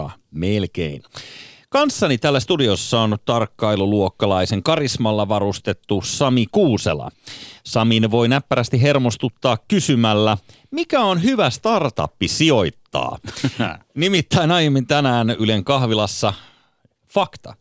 mutta melkein. Kanssani täällä studiossa on tarkkailuluokkalaisen karismalla varustettu Sami Kuusela. Samin voi näppärästi hermostuttaa kysymällä, mikä on hyvä startuppi sijoittaa? Nimittäin aiemmin tänään Ylen kahvilassa fakta.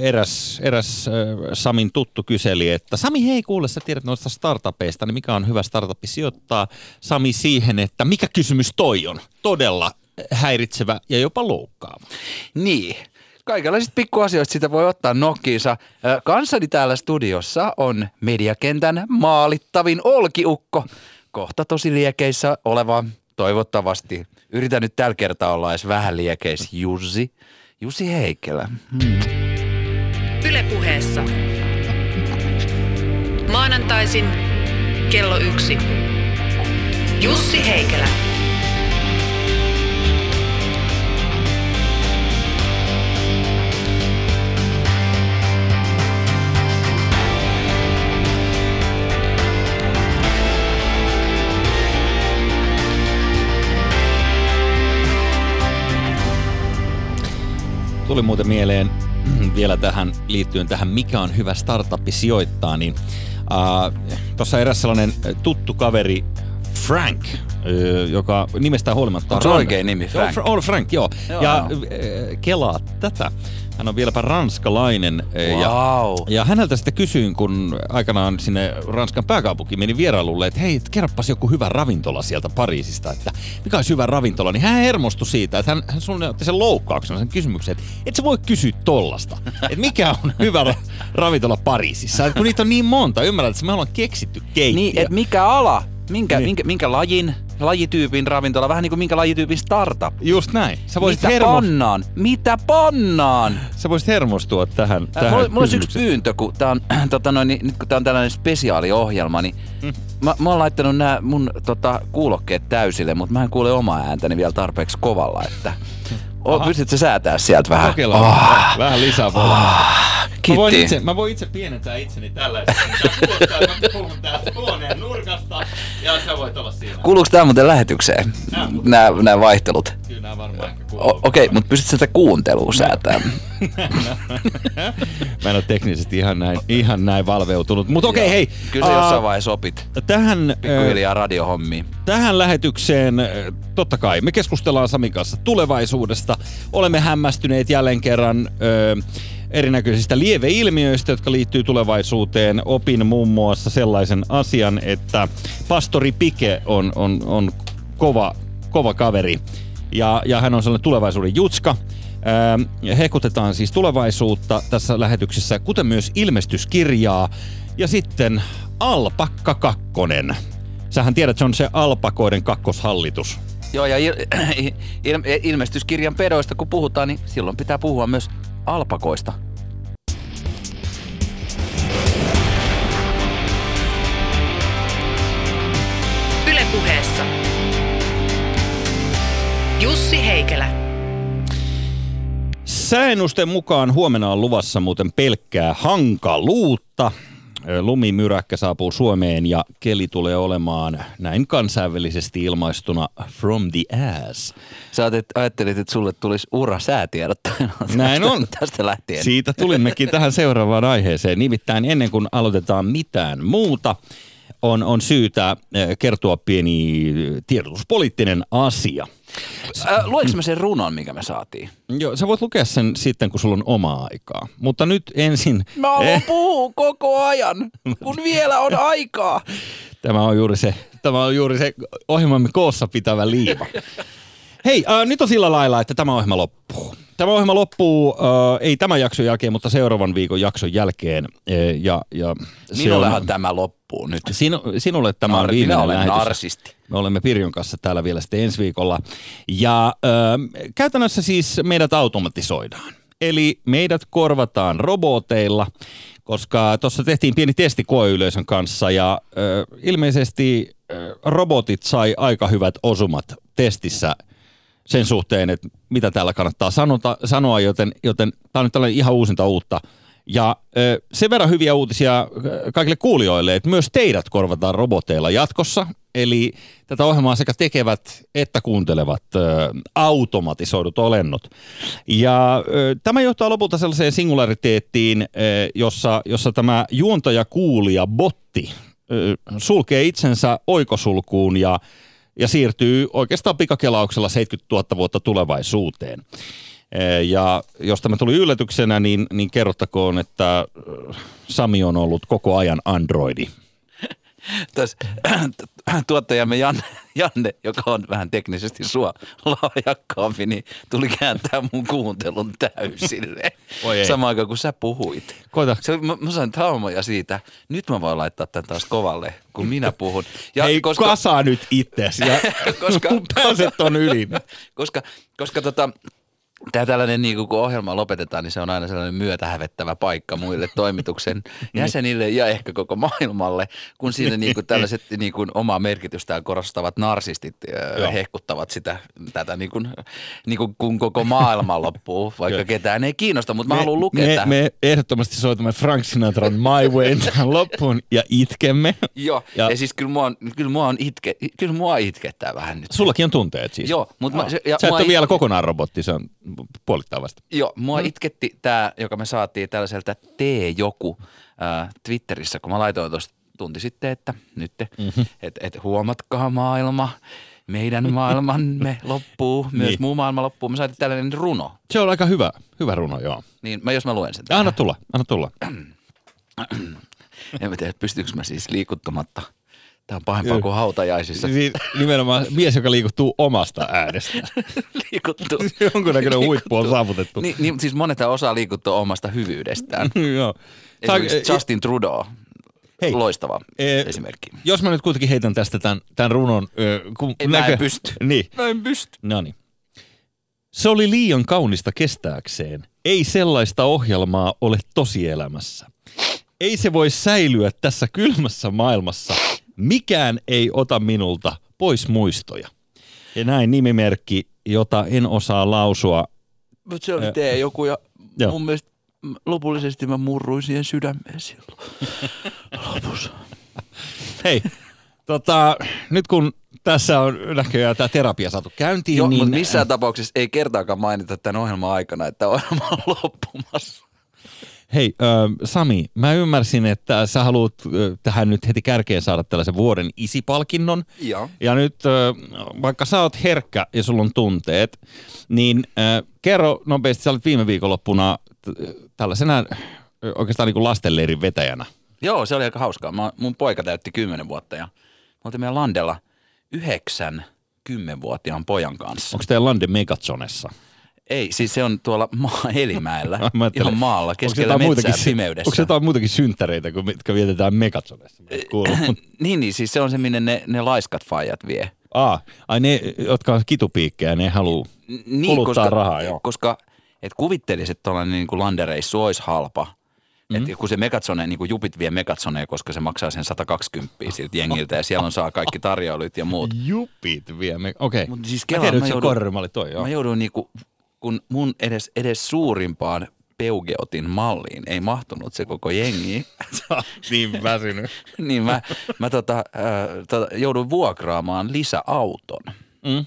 Eräs, eräs Samin tuttu kyseli, että Sami hei kuule sä tiedät noista startupeista, niin mikä on hyvä startupi sijoittaa? Sami siihen, että mikä kysymys toi on? Todella häiritsevä ja jopa loukkaava. Niin. Kaikenlaisista pikkuasioista sitä voi ottaa nokkiinsa. Kanssani täällä studiossa on mediakentän maalittavin olkiukko. Kohta tosi liekeissä oleva, toivottavasti. Yritän nyt tällä kertaa olla edes vähän liekeis Jussi. Jussi Heikkilä. Hmm. Ylepuheessa. Maanantaisin kello yksi. Jussi Heikelä. Tuli muuten mieleen vielä tähän liittyen tähän, mikä on hyvä startuppi sijoittaa, niin äh, tuossa eräs sellainen tuttu kaveri, Frank, joka nimestään huolimatta on... oikein nimi, Frank? Joo, on Frank, joo. joo ja joo. kelaa tätä. Hän on vieläpä ranskalainen. Wow. Ja, ja häneltä sitten kysyin, kun aikanaan sinne Ranskan pääkaupunkiin meni vierailulle, että hei, kerropas joku hyvä ravintola sieltä Pariisista, että mikä olisi hyvä ravintola. Niin hän hermostui siitä, että hän, hän otti sen loukkauksena sen kysymyksen, että et sä voi kysyä tollasta. että mikä on hyvä ra- ravintola Pariisissa. Et kun niitä on niin monta, ymmärrät, että me ollaan keksitty keittiö. Niin, että mikä ala? Minkä, niin. minkä, minkä lajin, lajityypin ravintola, vähän niin kuin minkä lajityypin startup. Just näin. Sä voisit Mitä hermo... pannaan? Mitä pannaan? Sä voisit hermostua tähän, äh, tähän Mulla, mulla olisi yksi pyyntö, kun tää on, tota noin, niin, nyt kun tää on tällainen spesiaaliohjelma, niin hmm. mä, mä oon laittanut nämä mun tota, kuulokkeet täysille, mutta mä en kuule omaa ääntäni vielä tarpeeksi kovalla, että Oh, pystytkö säätää sieltä vähän? Kokeillaan. Oh. Vähän lisää oh. Mä voin, itse, mä voin itse pienentää itseni tällaisesta. Mä puhun täältä huoneen nurkasta ja sä voit olla siinä. Kuuluuko tää muuten lähetykseen? Nämä, nämä vaihtelut? Kyllä nämä varmaan. Okei, okay, mutta pystytkö sitä kuuntelua säätää? mä en ole teknisesti ihan näin, ihan näin valveutunut. Mutta okei, okay, hei. Kyllä uh, jossain vaiheessa opit. Tähän, Pikkuhiljaa radiohommiin. Tähän lähetykseen, totta kai, me keskustellaan Samin kanssa tulevaisuudesta. Olemme hämmästyneet jälleen kerran... Ö, erinäköisistä lieveilmiöistä, jotka liittyy tulevaisuuteen. Opin muun muassa sellaisen asian, että pastori Pike on, on, on kova, kova kaveri ja, ja hän on sellainen tulevaisuuden jutska. Hekutetaan siis tulevaisuutta tässä lähetyksessä, kuten myös ilmestyskirjaa. Ja sitten Alpakka kakkonen. Sähän tiedät, se on se Alpakoiden kakkoshallitus. Joo, ja il- il- ilmestyskirjan pedoista kun puhutaan, niin silloin pitää puhua myös alpakoista. Jussi Heikelä. Sääennusten mukaan huomenna on luvassa muuten pelkkää hankaluutta. Lumimyräkkä saapuu Suomeen ja keli tulee olemaan näin kansainvälisesti ilmaistuna from the ass. Sä ajattelit, että sulle tulisi ura säätiedottajana Näin on. tästä lähtien. Siitä tulimmekin tähän seuraavaan aiheeseen. Nimittäin ennen kuin aloitetaan mitään muuta, on, on syytä kertoa pieni tiedotuspoliittinen asia. Äh, mä sen runon, mikä me saatiin? Joo, sä voit lukea sen sitten, kun sulla on omaa aikaa. Mutta nyt ensin... Mä haluan eh. puhua koko ajan, kun vielä on aikaa. Tämä on juuri se, tämä on juuri se ohjelmamme koossa pitävä liiva. Hei, äh, nyt on sillä lailla, että tämä ohjelma loppuu. Tämä ohjelma loppuu, äh, ei tämän jakson jälkeen, mutta seuraavan viikon jakson jälkeen. Äh, ja, ja Minullehan on, tämä loppuu nyt. Sinu, sinulle tämä Nar- on viimeinen olen lähetys. narsisti. Me olemme Pirjon kanssa täällä vielä sitten ensi viikolla. Ja äh, käytännössä siis meidät automatisoidaan. Eli meidät korvataan roboteilla, koska tuossa tehtiin pieni testi koeyleisön kanssa ja äh, ilmeisesti äh, robotit sai aika hyvät osumat testissä – sen suhteen, että mitä täällä kannattaa sanota, sanoa, joten, joten tämä on nyt tällainen ihan uusinta uutta. Ja sen verran hyviä uutisia kaikille kuulijoille, että myös teidät korvataan roboteilla jatkossa. Eli tätä ohjelmaa sekä tekevät että kuuntelevat automatisoidut olennot. Ja tämä johtaa lopulta sellaiseen singulariteettiin, jossa, jossa tämä juontaja kuulija botti sulkee itsensä oikosulkuun ja, ja siirtyy oikeastaan pikakelauksella 70 000 vuotta tulevaisuuteen. Ja jos tämä tuli yllätyksenä, niin, niin kerrottakoon, että Sami on ollut koko ajan androidi. Tässä tuottajamme Janne, Janne, joka on vähän teknisesti sua lahjakkaampi, niin tuli kääntää mun kuuntelun täysille. Oi ei. Samaan aikaan kuin sä puhuit. Koita. Se, mä, mä sain traumaja siitä. Nyt mä voin laittaa tämän taas kovalle, kun minä puhun. Ja Hei, koska... kasa nyt itses ja Koska- pääset on yli. koska, koska tota, Tämä tällainen, niin kun ohjelma lopetetaan, niin se on aina sellainen myötähävettävä paikka muille toimituksen jäsenille ja ehkä koko maailmalle, kun siinä niin kuin tällaiset niin kuin omaa merkitystään korostavat narsistit Joo. hehkuttavat sitä, tätä niin kuin, niin kuin, kun koko maailma loppuu, vaikka ketään ei kiinnosta, mutta mä haluan lukea me, tähän. me ehdottomasti soitamme Frank Sinatran My Way tähän loppuun ja itkemme. Joo, Ja- ja, ja siis kyllä mua, on, kyllä mua, on itke, kyllä mua itkettää vähän nyt. Sullakin on tunteet siis. Joo, mutta mä, se, Sä et ole vielä kokonaan robotti, se on puolittain vasta. Joo, mua mm. itketti tämä, joka me saatiin tällaiselta T-joku äh, Twitterissä, kun mä laitoin tuosta tunti sitten, että nyt, mm-hmm. että et huomatkaa maailma, meidän maailmamme loppuu, myös Niin. muu maailma loppuu. Me saatiin tällainen runo, Se on aika hyvä, hyvä runo, joo. niin mä, jos mä luen sen. Ja Anna tulla, anna tulla. En mä tiedä, pystyykö mä siis liikuttamatta. Tämä on pahempaa kuin hautajaisissa. Siis nimenomaan mies, joka liikuttuu omasta äänestä. Liikuttu. Jonkunnäköinen huippu on saavutettu. Niin, niin, siis monet osaa liikuttua omasta hyvyydestään. joo. Esimerkiksi Justin Trudeau. Hei. Loistava Eh, esimerkki. Jos mä nyt kuitenkin heitän tästä tämän, tämän runon. ö, Kun Ei, mä en pysty. Niin. Mä en pysty. No niin. Se oli liian kaunista kestääkseen. Ei sellaista ohjelmaa ole tosielämässä. Ei se voi säilyä tässä kylmässä maailmassa. Mikään ei ota minulta pois muistoja. Ja näin nimimerkki, jota en osaa lausua. Mutta se oli tee joku ja Joo. mun mielestä lopullisesti mä murruin siihen sydämeen silloin. Lopussa. Hei, tota, nyt kun tässä on näköjään tämä terapia saatu käyntiin, Joo, niin... mutta missään tapauksessa ei kertaakaan mainita tämän ohjelman aikana, että ohjelma on loppumassa. Hei, ö, Sami, mä ymmärsin, että sä haluat tähän nyt heti kärkeen saada tällaisen vuoden isipalkinnon. Joo. Ja nyt, ö, vaikka sä oot herkkä ja sulla on tunteet, niin ö, kerro nopeasti, sä olit viime viikonloppuna t- tällaisena oikeastaan niin kuin lastenleirin vetäjänä. Joo, se oli aika hauskaa. Mä, mun poika täytti 10 vuotta ja me oltiin meidän landella yhdeksän kymmenvuotiaan pojan kanssa. Onko teidän Lande Megazonessa? Ei, siis se on tuolla maa Elimäellä, Mä ajattelin, ihan maalla, keskellä metsää pimeydessä. Onko jotain muitakin synttäreitä, kuin mitkä vietetään? Mä en kuullut, mut- Niin, niin, siis se on se, minne ne, ne laiskat faijat vie. Aa, ai ne, jotka on kitupiikkejä, ne haluu N- Niin, kuluttaa koska, rahaa, joo. Koska et kuvittelisi, että tuollainen niin kuin landereissu olisi halpa. Mm. Et kun se Megatsone, niin kuin jupit vie Megatsoneen, koska se maksaa sen 120 siltä jengiltä ja siellä on saa kaikki tarjoilut ja muut. Jupit vie me. Okei. Mut siis mä kelaa, tiedän, mä se joudun- toi, joo. Mä jouduin niinku, kun mun edes, edes suurimpaan Peugeotin malliin ei mahtunut se koko jengi, niin väsynyt. niin mä, mä tota, äh, tota, jouduin vuokraamaan lisäauton. Mm.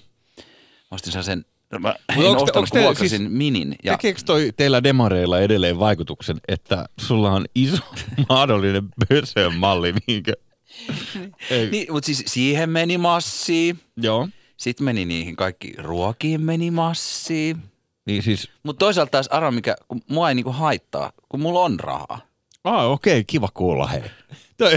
Ostin sen, mä en onks ostanut, onks te vuokrasin siis- minin. Ja, Tekeekö toi teillä demareilla edelleen vaikutuksen, että sulla on iso mahdollinen pösön malli, niinkö? Niin, mutta siis siihen meni massi. Joo. Sitten meni niihin kaikki ruokiin meni massi. Niin siis, Mutta toisaalta taas arva, mikä kun mua ei niinku haittaa, kun mulla on rahaa. aa okei, okay, kiva kuulla hei. Toi,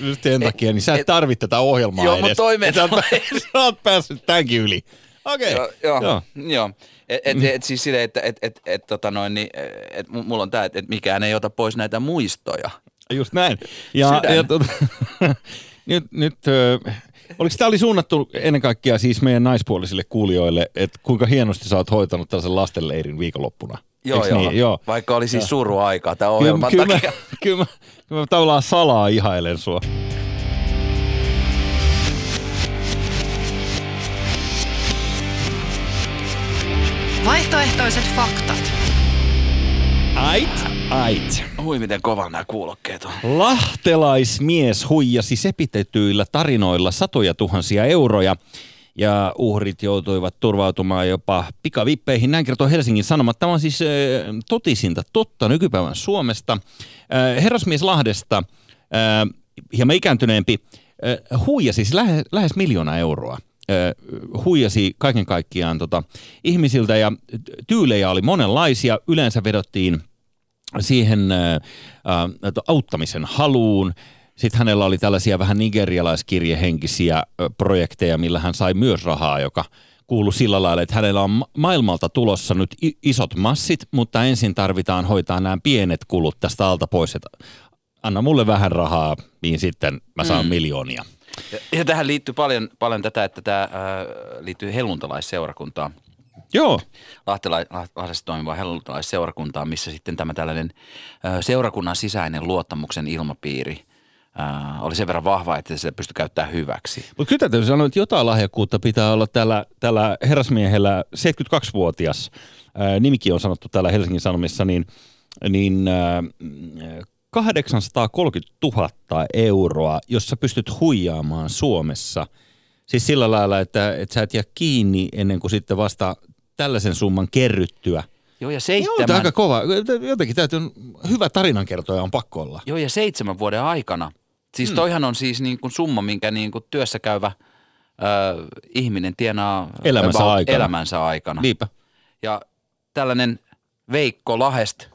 just- sen takia, niin sä et et- tarvit tätä ohjelmaa Joo, edes. mut toimeen Sä sä oot päässyt tämänkin yli. Okei. Joo, joo, Joo. joo. Et, et, et, siis silleen, että et, et, et, tota noin, niin, et, mu- mulla on tämä, että et mikään ei ota pois näitä muistoja. Just näin. Ja, Sydän. ja tota, nyt, nyt oliko tämä oli suunnattu ennen kaikkea siis meidän naispuolisille kuulijoille, että kuinka hienosti sä oot hoitanut tällaisen lastenleirin viikonloppuna? Joo, joo. Niin? joo. Vaikka oli siis suruaikaa tämä Kyllä, ohjelman kyllä, mä, takia. kyllä, mä, kyllä mä tavallaan salaa ihailen sua. Vaihtoehtoiset faktat. Ait, ait. Hui miten kovan nämä kuulokkeet on. Lahtelaismies huijasi sepitetyillä tarinoilla satoja tuhansia euroja ja uhrit joutuivat turvautumaan jopa pikavippeihin. Näin kertoo Helsingin Sanomat. Tämä on siis äh, totisinta totta nykypäivän Suomesta. Äh, herrasmies Lahdesta, äh, hieman ikääntyneempi, äh, huijasi siis lähes, lähes miljoona euroa huijasi kaiken kaikkiaan tota, ihmisiltä ja tyylejä oli monenlaisia. Yleensä vedottiin siihen äh, äh, auttamisen haluun. Sitten hänellä oli tällaisia vähän nigerialaiskirjehenkisiä äh, projekteja, millä hän sai myös rahaa, joka kuului sillä lailla, että hänellä on ma- maailmalta tulossa nyt isot massit, mutta ensin tarvitaan hoitaa nämä pienet kulut tästä alta pois, että anna mulle vähän rahaa, niin sitten mä saan mm. miljoonia. Ja, ja tähän liittyy paljon, paljon tätä, että tämä äh, liittyy helluntalaisseurakuntaan. Joo, Lahtela, Lahdessa toimivaa helluntalaisseurakuntaa, missä sitten tämä tällainen äh, seurakunnan sisäinen luottamuksen ilmapiiri äh, oli sen verran vahva, että se pystyi käyttämään hyväksi. Mutta kyllä täytyy sanoa, että jotain lahjakkuutta pitää olla tällä, tällä herrasmiehellä 72-vuotias, ää, nimikin on sanottu täällä Helsingin Sanomissa, niin, niin ää, 830 000 euroa, jos sä pystyt huijaamaan Suomessa. Siis sillä lailla, että, että sä et jää kiinni ennen kuin sitten vasta tällaisen summan kerryttyä. Joo, ja seitsemän, on tää aika kova. Jotenkin täytyy, hyvä tarinankertoja on pakko olla. joo, ja seitsemän vuoden aikana. Siis Hmm. toihan on siis niin kuin summa, minkä niin kuin työssä käyvä äh, ihminen tienaa Elämänsä about aikana. elämänsä aikana. Niinpä. Ja tällainen Veikko Lahest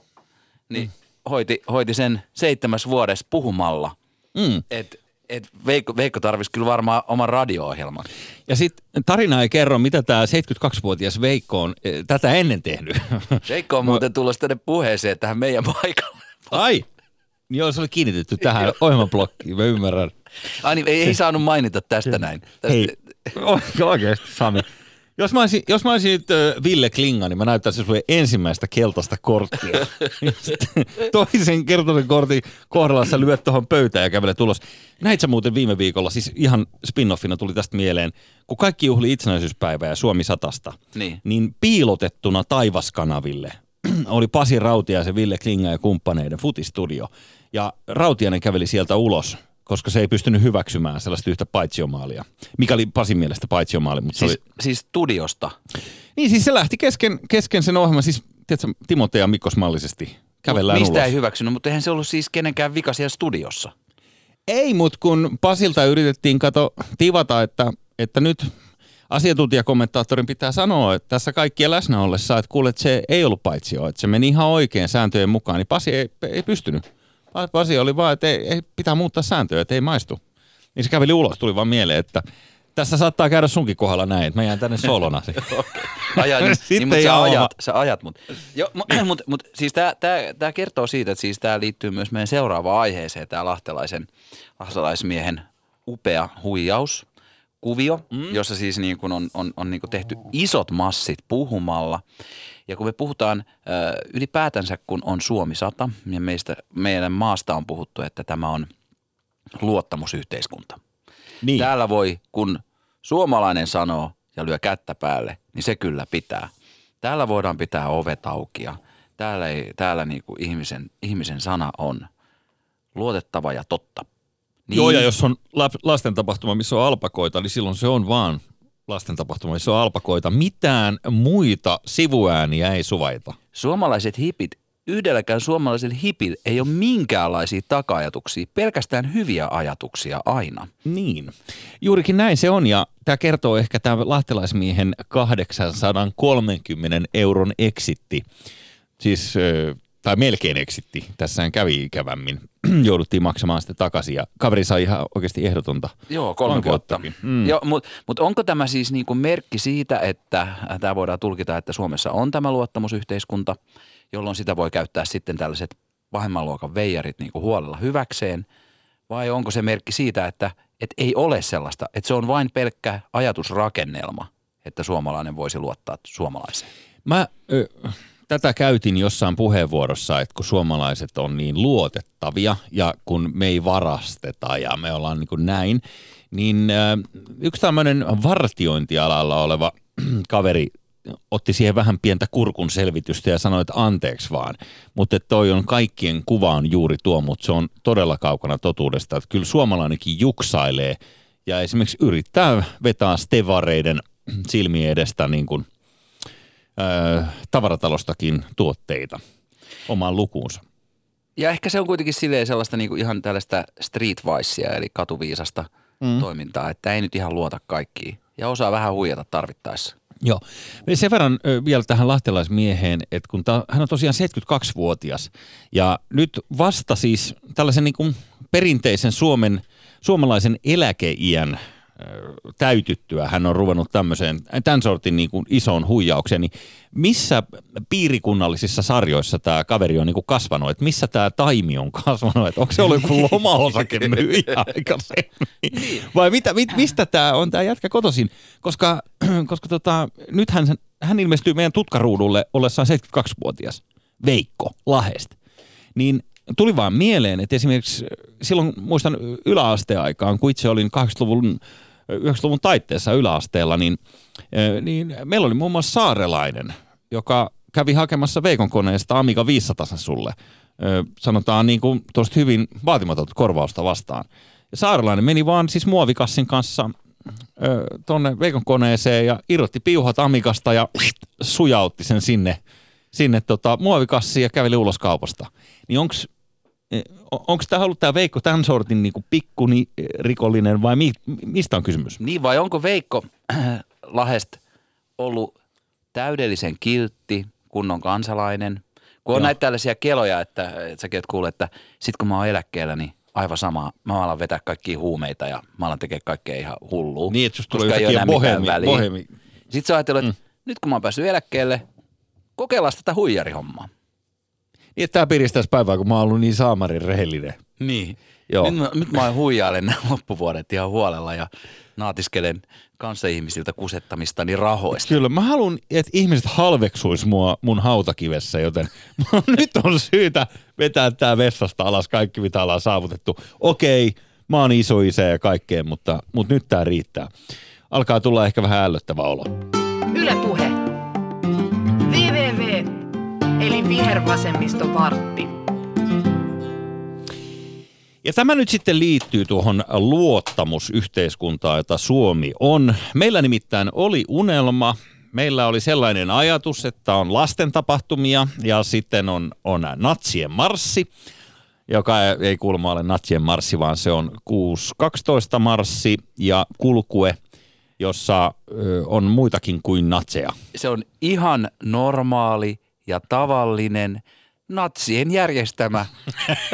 niin Hmm. hoiti, hoiti sen seitsemäs vuodessa puhumalla. Mm. Et, et Veikko, Veikko tarvisi kyllä varmaan oman radio-ohjelman. Ja sitten tarina ei kerro, mitä tämä 72-vuotias Veikko on eh, tätä ennen tehnyt. Veikko on muuten tullut tänne puheeseen tähän meidän paikalle. Ai! Joo, se oli kiinnitetty tähän ohjelmablokkiin, mä ymmärrän. Ai niin, ei, ei saanut mainita tästä näin. Tästä, Hei, oikeasti Sami. Jos mä olisin, jos mä olisin nyt äh, Ville Klinga, niin mä näyttäisin sulle ensimmäistä keltaista korttia. Toisen kertoisen kortin kohdalla sä lyöt tuohon pöytään ja kävelet ulos. Näit sä muuten viime viikolla, siis ihan spin-offina tuli tästä mieleen, kun kaikki juhli itsenäisyyspäivää ja Suomi satasta, Niin. niin piilotettuna taivaskanaville oli Pasi Rautiaisen, Ville Klinga ja kumppaneiden futistudio. Ja Rautiainen käveli sieltä ulos, koska se ei pystynyt hyväksymään sellaista yhtä paitsiomaalia. Mikä oli Pasin mielestä paitsiomaali, mutta siis, oli... siis studiosta. Niin siis se lähti kesken, kesken sen ohjelman, siis tiedätkö, Timote ja Mikkosmallisesti kävellään Mistä ulos. ei hyväksynyt, mutta eihän se ollut siis kenenkään vika siellä studiossa. Ei, mutta kun Pasilta yritettiin kato tivata, että, että nyt asiantuntijakommentaattorin pitää sanoa, että tässä kaikkien läsnä ollessa, että kuule, että se ei ollut paitsio, että se meni ihan oikein sääntöjen mukaan, niin Pasi ei, ei pystynyt. Pasi oli vaan, että ei, ei, pitää muuttaa sääntöjä, että ei maistu. Niin se käveli ulos, tuli vaan mieleen, että tässä saattaa käydä sunkin kohdalla näin, että mä jään tänne solona. Ajaa, niin, niin, mutta sä ajat, sä ajat mut. Jo, mutta mut, mut, siis tää, tää, tää kertoo siitä, että siis tää liittyy myös meidän seuraavaan aiheeseen, tää lahtelaisen, lahtelaismiehen upea huijaus, kuvio, mm. jossa siis niin kun on, on, on niin kun tehty isot massit puhumalla. Ja kun me puhutaan ylipäätänsä, kun on Suomi 100, ja meistä, meidän maasta on puhuttu, että tämä on luottamusyhteiskunta. niin. Täällä voi, kun suomalainen sanoo ja lyö kättä päälle, niin se kyllä pitää. Täällä voidaan pitää ovet auki ja täällä, ei, täällä niinku ihmisen, ihmisen sana on luotettava ja totta. Niin, Joo, ja jos on lasten tapahtuma, missä on alpakoita, niin silloin se on vaan lasten tapahtuma, missä on alpakoita. Mitään muita sivuääniä ei suvaita. Suomalaiset hipit, yhdelläkään suomalaisella hipillä ei ole minkäänlaisia taka-ajatuksia, pelkästään hyviä ajatuksia aina. Niin. Juurikin näin se on, ja tämä kertoo ehkä tämä lahtelaismiehen 830 euron eksitti. Siis, tai melkein eksitti. Tässähän kävi ikävämmin. Jouduttiin maksamaan sitten takaisin, ja kaveri sai ihan oikeasti ehdotonta Joo, kolme vuotta. Mm. Mutta mut onko tämä siis niinku merkki siitä, että tämä voidaan tulkita, että Suomessa on tämä luottamusyhteiskunta, jolloin sitä voi käyttää sitten tällaiset pahemman luokan veijarit niinku huolella hyväkseen, vai onko se merkki siitä, että et ei ole sellaista, että se on vain pelkkä ajatusrakennelma, että suomalainen voisi luottaa suomalaiseen? Mä ö, tätä käytin jossain puheenvuorossa, että kun suomalaiset on niin luotettavia ja kun me ei varasteta ja me ollaan niin kuin näin, niin ö, yksi tämmöinen vartiointialalla oleva kaveri otti siihen vähän pientä kurkun selvitystä ja sanoi, että anteeksi vaan. Mutta toi on kaikkien kuva on juuri tuo, mutta se on todella kaukana totuudesta. Että kyllä suomalainenkin juksailee ja esimerkiksi yrittää vetää stevareiden silmien edestä niin kuin, ö, tavaratalostakin tuotteita omaan lukuunsa. Ja ehkä se on kuitenkin silleen sellaista niinku ihan tällaista streetwicea, eli katuviisasta mm. toimintaa, että ei nyt ihan luota kaikkiin. Ja osaa vähän huijata tarvittaessa. Joo. Sen verran vielä tähän lahtelaismieheen, että kun ta, hän on tosiaan 72-vuotias ja nyt vasta siis tällaisen niin kuin perinteisen Suomen, suomalaisen eläkeiän täytyttyä. Hän on ruvennut tämmöiseen, tämän sortin niin kuin isoon huijaukseen, niin missä piirikunnallisissa sarjoissa tämä kaveri on niin kuin kasvanut, että missä tämä taimi on kasvanut, että onko se ollut joku lomaosakemyyjä aikaisemmin, vai mitä, mit, mistä tämä on tämä jätkä kotoisin, koska, koska tota, nyt hän, hän ilmestyy meidän tutkaruudulle ollessaan 72-vuotias, Veikko Lahest, niin tuli vaan mieleen, että esimerkiksi silloin muistan yläasteaikaan, kun itse olin 80-luvun 90-luvun taitteessa yläasteella, niin, niin meillä oli muun muassa saarelainen, joka kävi hakemassa Veikon koneesta Amiga 500 sulle. Sanotaan niin kuin tuosta hyvin vaatimatonta korvausta vastaan. Ja saarelainen meni vaan siis muovikassin kanssa tuonne Veikon koneeseen ja irrotti piuhat Amigasta ja sujautti sen sinne, sinne tota, muovikassiin ja käveli ulos kaupasta. Niin onks onko tämä ollut tämä Veikko tämän sortin niin pikkuni rikollinen vai mi, mistä on kysymys? Niin vai onko Veikko Lahest ollut täydellisen kiltti, kunnon kansalainen? Kun on Joo. näitä tällaisia keloja, että, että säkin et kuule, että sit kun mä oon eläkkeellä, niin aivan sama. Mä alan vetää kaikkia huumeita ja mä alan tekemään kaikkea ihan hullua. Niin, että jos tulee yhtäkkiä bohemi, bohemi. Sitten sä ajattelet, että mm. nyt kun mä oon päässyt eläkkeelle, kokeillaan tätä huijarihommaa. Niin, että tämä piristäisi päivää, kun mä oon ollut niin saamarin rehellinen. Niin. Joo. Nyt, mä, nyt mä huijailen nämä loppuvuodet ihan huolella ja naatiskelen ihmisiltä kusettamistani rahoista. Kyllä, mä haluan, että ihmiset halveksuis mua mun hautakivessä, joten nyt on syytä vetää tää vessasta alas kaikki, mitä ollaan saavutettu. Okei, mä oon iso isä ja kaikkea, mutta, mutta nyt tää riittää. Alkaa tulla ehkä vähän ällöttävä olo. Ylepuhe eli vihervasemmisto vartti. Ja tämä nyt sitten liittyy tuohon luottamusyhteiskuntaan, jota Suomi on. Meillä nimittäin oli unelma, meillä oli sellainen ajatus, että on lasten tapahtumia ja sitten on, on natsien marssi, joka ei kuulemma ole natsien marssi, vaan se on 6.12 marssi ja kulkue, jossa on muitakin kuin natseja. Se on ihan normaali ja tavallinen natsien järjestämä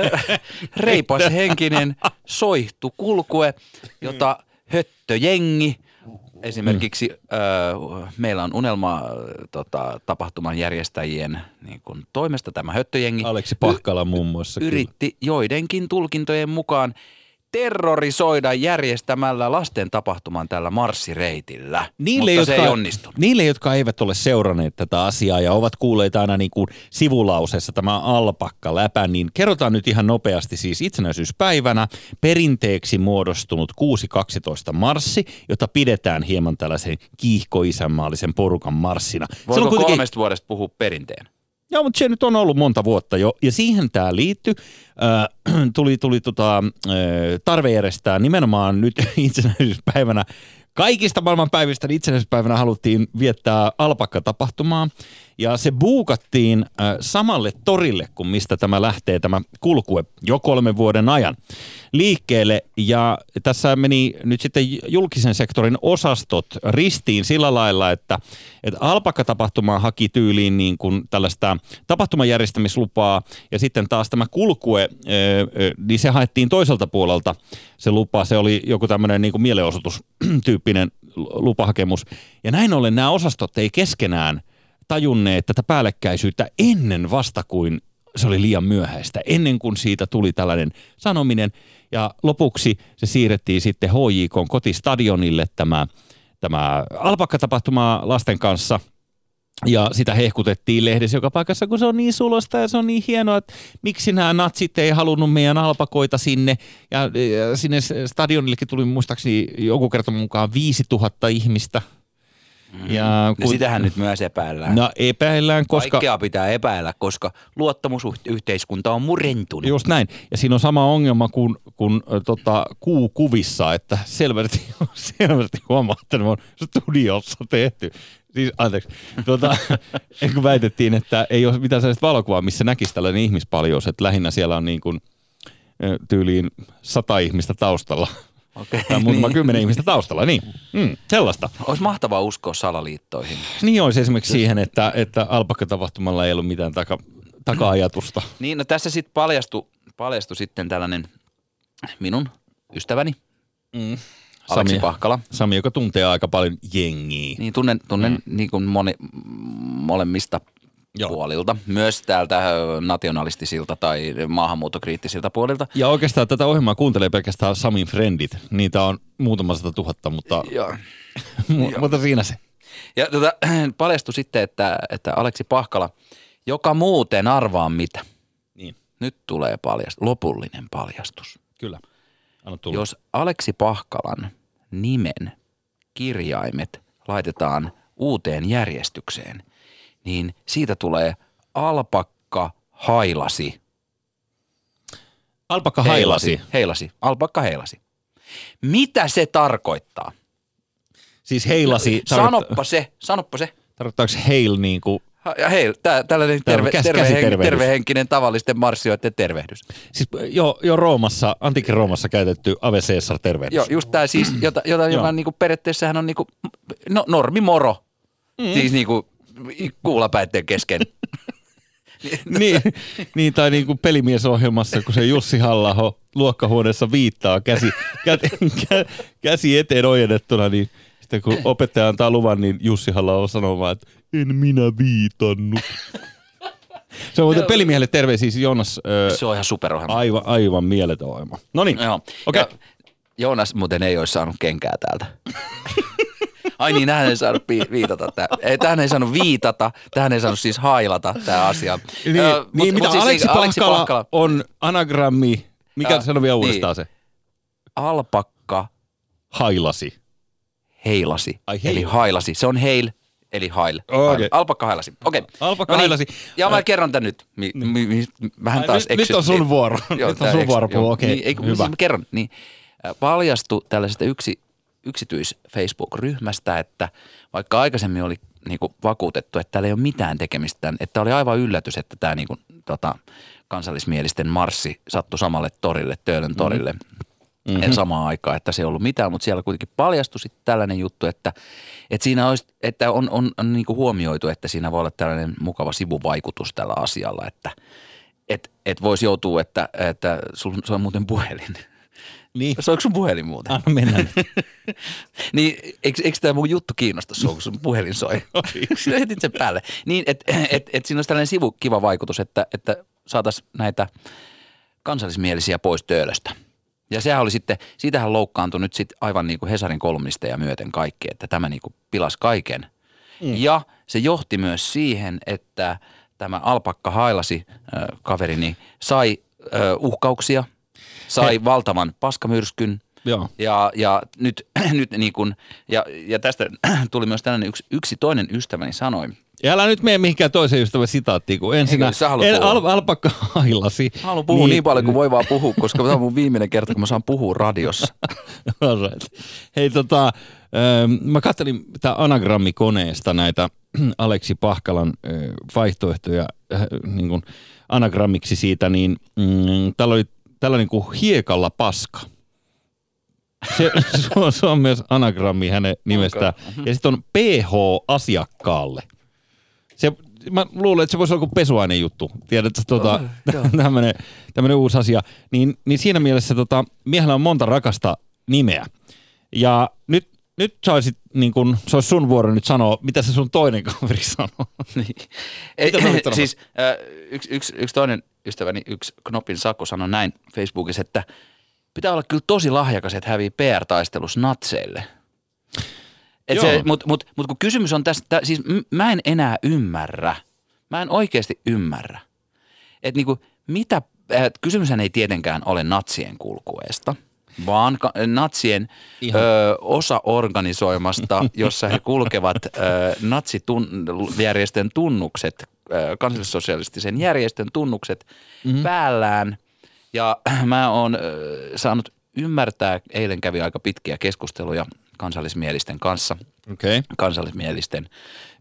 reipashenkinen soihtu kulkue, jota höttöjengi Esimerkiksi mm. meillä on unelma tota, tapahtuman järjestäjien niin kun, toimesta tämä höttöjengi. Aleksi Pahkala muun muassa. Yritti kyllä. joidenkin tulkintojen mukaan terrorisoida järjestämällä lasten tapahtuman tällä marssireitillä, niille, mutta jotka, se ei onnistunut. Niille, jotka eivät ole seuranneet tätä asiaa ja ovat kuulleet aina niin kuin sivulauseessa tämä alpakka läpä, niin kerrotaan nyt ihan nopeasti siis itsenäisyyspäivänä perinteeksi muodostunut 6.12 marssi, jota pidetään hieman tällaisen kiihkoisänmaallisen porukan marssina. Voiko kuitenkin... kolmesta vuodesta puhua perinteen? Joo, mutta se nyt on ollut monta vuotta jo, ja siihen tämä liittyy. Äh, tuli tuli tota, äh, tarve järjestää nimenomaan nyt itsenäisyyspäivänä Kaikista maailmanpäivistä itsenäisyyspäivänä haluttiin viettää alpakka-tapahtumaa ja se buukattiin äh, samalle torille kuin mistä tämä lähtee tämä kulkue jo kolmen vuoden ajan liikkeelle ja tässä meni nyt sitten julkisen sektorin osastot ristiin sillä lailla, että, että alpakka-tapahtuma haki tyyliin niin kuin tällaista tapahtumajärjestämislupaa ja sitten taas tämä kulkue, niin se haettiin toiselta puolelta se lupa. Se oli joku tämmöinen niin kuin mielenosoitustyyppinen lupahakemus. Ja näin ollen nämä osastot ei keskenään tajunneet tätä päällekkäisyyttä ennen vasta kuin se oli liian myöhäistä, ennen kuin siitä tuli tällainen sanominen. Ja lopuksi se siirrettiin sitten HJK kotistadionille tämä, tämä alpakkatapahtuma lasten kanssa – ja sitä hehkutettiin lehdessä joka paikassa, kun se on niin sulosta ja se on niin hienoa, että miksi nämä natsit ei halunnut meidän alpakoita sinne. Ja, ja sinne stadionillekin tuli muistaakseni joku kerta mukaan 5000 ihmistä. Ja No sitähän nyt myös epäillään. No epäillään, koska... Kaikkea pitää epäillä, koska luottamusyhteiskunta on murentunut. Just näin. Ja siinä on sama ongelma kuin, kuin tota, kuukuvissa, että selvästi, selvästi huomaa, että ne on studiossa tehty. Siis, anteeksi. Tuota, kun väitettiin, että ei ole mitään sellaista valokuvaa, missä näkisi tällainen ihmispaljous, että lähinnä siellä on niin kuin, tyyliin sata ihmistä taustalla. Okei, Tai muutama niin. kymmenen ihmistä taustalla, niin. Mm, sellaista. Olisi mahtavaa uskoa salaliittoihin. Niin olisi esimerkiksi siihen, että, että alpakkatapahtumalla ei ollut mitään taka, taka-ajatusta. Niin, no tässä sitten paljastui, paljastui sitten tällainen minun ystäväni, Mm. Sami, Pahkala. Sami, joka tuntee aika paljon jengiä. Niin tunnen, tunnen mm. niin kuin moni, molemmista Joo. puolilta, myös täältä nationalistisilta tai maahanmuuttokriittisiltä puolilta. Ja oikeastaan tätä ohjelmaa kuuntelee pelkästään Samin friendit. Niitä on muutama sata tuhatta, mutta, Joo. mu- mutta siinä se. Ja tota, paljastui sitten, että, että Aleksi Pahkala, joka muuten arvaa mitä. Niin, Nyt tulee paljastus, lopullinen paljastus. kyllä. Anna tulla. Jos Aleksi Pahkalan nimen kirjaimet laitetaan uuteen järjestykseen, niin siitä tulee alpakka hailasi. Alpakka hailasi. Heilasi. Alpakka heilasi. Mitä se tarkoittaa? Siis heilasi. Sanoppa se, sanoppa se. Tarkoittaako heil niin kuin, Ja hei, tää, tällainen terve, käs- terve, käsitervehdys. tervehenkinen tavallisten marssijoiden tervehdys. siis jo, jo Roomassa, antiikin Roomassa käytetty Ave Caesar tervehdys. Joo, just tämä siis, jota, jota, joka niinku periaatteessa on niinku, no, normimoro. Mm. Siis niinku kuulapäitten kesken. niin, niin, tai niin kuin pelimiesohjelmassa, kun se Jussi halla luokkahuoneessa viittaa käsi, kä, kä, käsi eteen ojennettuna, niin sitten kun opettaja antaa luvan, niin Jussi halla sanoo vaan, että en minä viitannut. Se on muuten pelimiehelle terveisiä, siis Joonas, ö, Se on ihan superohjelma. aivan, aivan mieletön ohjelma. No niin, Joo. okei. Ja Joonas muuten ei olisi saanut kenkää täältä. Ai niin, tähän ei saanut viitata. Tähän ei saanut viitata, tähän ei saanut siis hailata tämä asia. Niin, Ö, niin mut- mitä mut siis Aleksi, niin, Pahkala Pahkala on anagrammi, mikä Joo, sano vielä niin. uudestaan se? Alpakka Hailasi. heilasi. Ai eli heilasi. hailasi. Se on heil, eli hail. Okei. Alpakka hailasi. Okei. Alpakka hailasi. Ja mä kerron tän nyt. Mi, mi, mi, vähän Ai, taas nyt- nyt on sun vuoro. Nyt on sun vuoro puhua. joo. Okei, niin, ei, kun hyvä. Siis mä kerron. Niin, paljastui tällaisesta yksi, yksityis-Facebook-ryhmästä, että vaikka aikaisemmin oli niinku vakuutettu, että täällä ei ole mitään tekemistä, että oli aivan yllätys, että tämä niinku, tota, kansallismielisten marssi sattui samalle torille, Töölön torille. Mm-hmm. Ja samaan aikaan, että se ei ollut mitään, mutta siellä kuitenkin paljastui sitten tällainen juttu, että, että siinä olisi, että on, on, on niin huomioitu, että siinä voi olla tällainen mukava sivuvaikutus tällä asialla, että et, et voisi joutua, että, että sul, se on muuten puhelin. Niin. Soiko sun puhelin muuten? Anna mennä nyt. niin, eikö, eikö tämä mun juttu kiinnosta sua, kun sun puhelin soi? Sinä hetit sen päälle. Niin, että et, et siinä olisi tällainen sivu kiva vaikutus, että, että saataisiin näitä kansallismielisiä pois töölöstä. Ja sehän oli sitten, siitähän loukkaantui nyt sitten aivan niin kuin Hesarin kolumnisteja myöten kaikki, että tämä niin kuin pilasi kaiken. Mm. Ja se johti myös siihen, että tämä Alpakka Hailasi äh, kaverini sai äh, uhkauksia, sai He- valtavan paskamyrskyn, Joo. ja, ja nyt, nyt niin kuin, ja, ja tästä tuli myös tällainen yksi, yksi toinen ystäväni sanoi. Ja älä nyt mene mihinkään toisen ystävän sitaattiin, kun ensinnä Eikö sä haluat en, al, alpakka hailasi. Haluan puhua niin, niin paljon kuin voi vaan puhua, koska tämä on mun viimeinen kerta, kun mä saan puhua radiossa. Hei tota, ähm, mä katselin tämä anagrammikoneesta näitä Aleksi Pahkalan äh, vaihtoehtoja äh, niin kuin anagrammiksi siitä, niin mm, täällä oli tällainen kuin hiekalla paska. Se, se, on, se on myös anagrammi hänen nimestään. Ja sitten on PH asiakkaalle. Se, mä luulen, että se voisi olla kuin pesuaine juttu. Tiedätkö, tota, tämmöinen, tämmöinen uusi asia. Niin, niin siinä mielessä tota, miehellä on monta rakasta nimeä. Ja nyt, nyt saisit, niin kun, se olisi sun vuoro nyt sanoa, mitä se sun toinen kaveri sanoo. Niin. Ei, siis äh, yksi, yksi, yksi toinen ystäväni, yksi Knopin Saku sanoi näin Facebookissa, että pitää olla kyllä tosi lahjakas, että hävii PR-taistelussa natseille. Et se, mut, mut, mut kun kysymys on tästä, siis mä en enää ymmärrä, mä en oikeasti ymmärrä, että niinku, mitä, äh, kysymyshän ei tietenkään ole natsien kulkueesta, vaan ka- natsien Ihan. ö, osa organisoimasta, jossa he kulkevat ö, natsijärjestön tunnukset, kansallissosialistisen järjestön tunnukset mm-hmm. päällään. Ja mä oon saanut ymmärtää, eilen kävi aika pitkiä keskusteluja kansallismielisten kanssa. Okay. kansallismielisten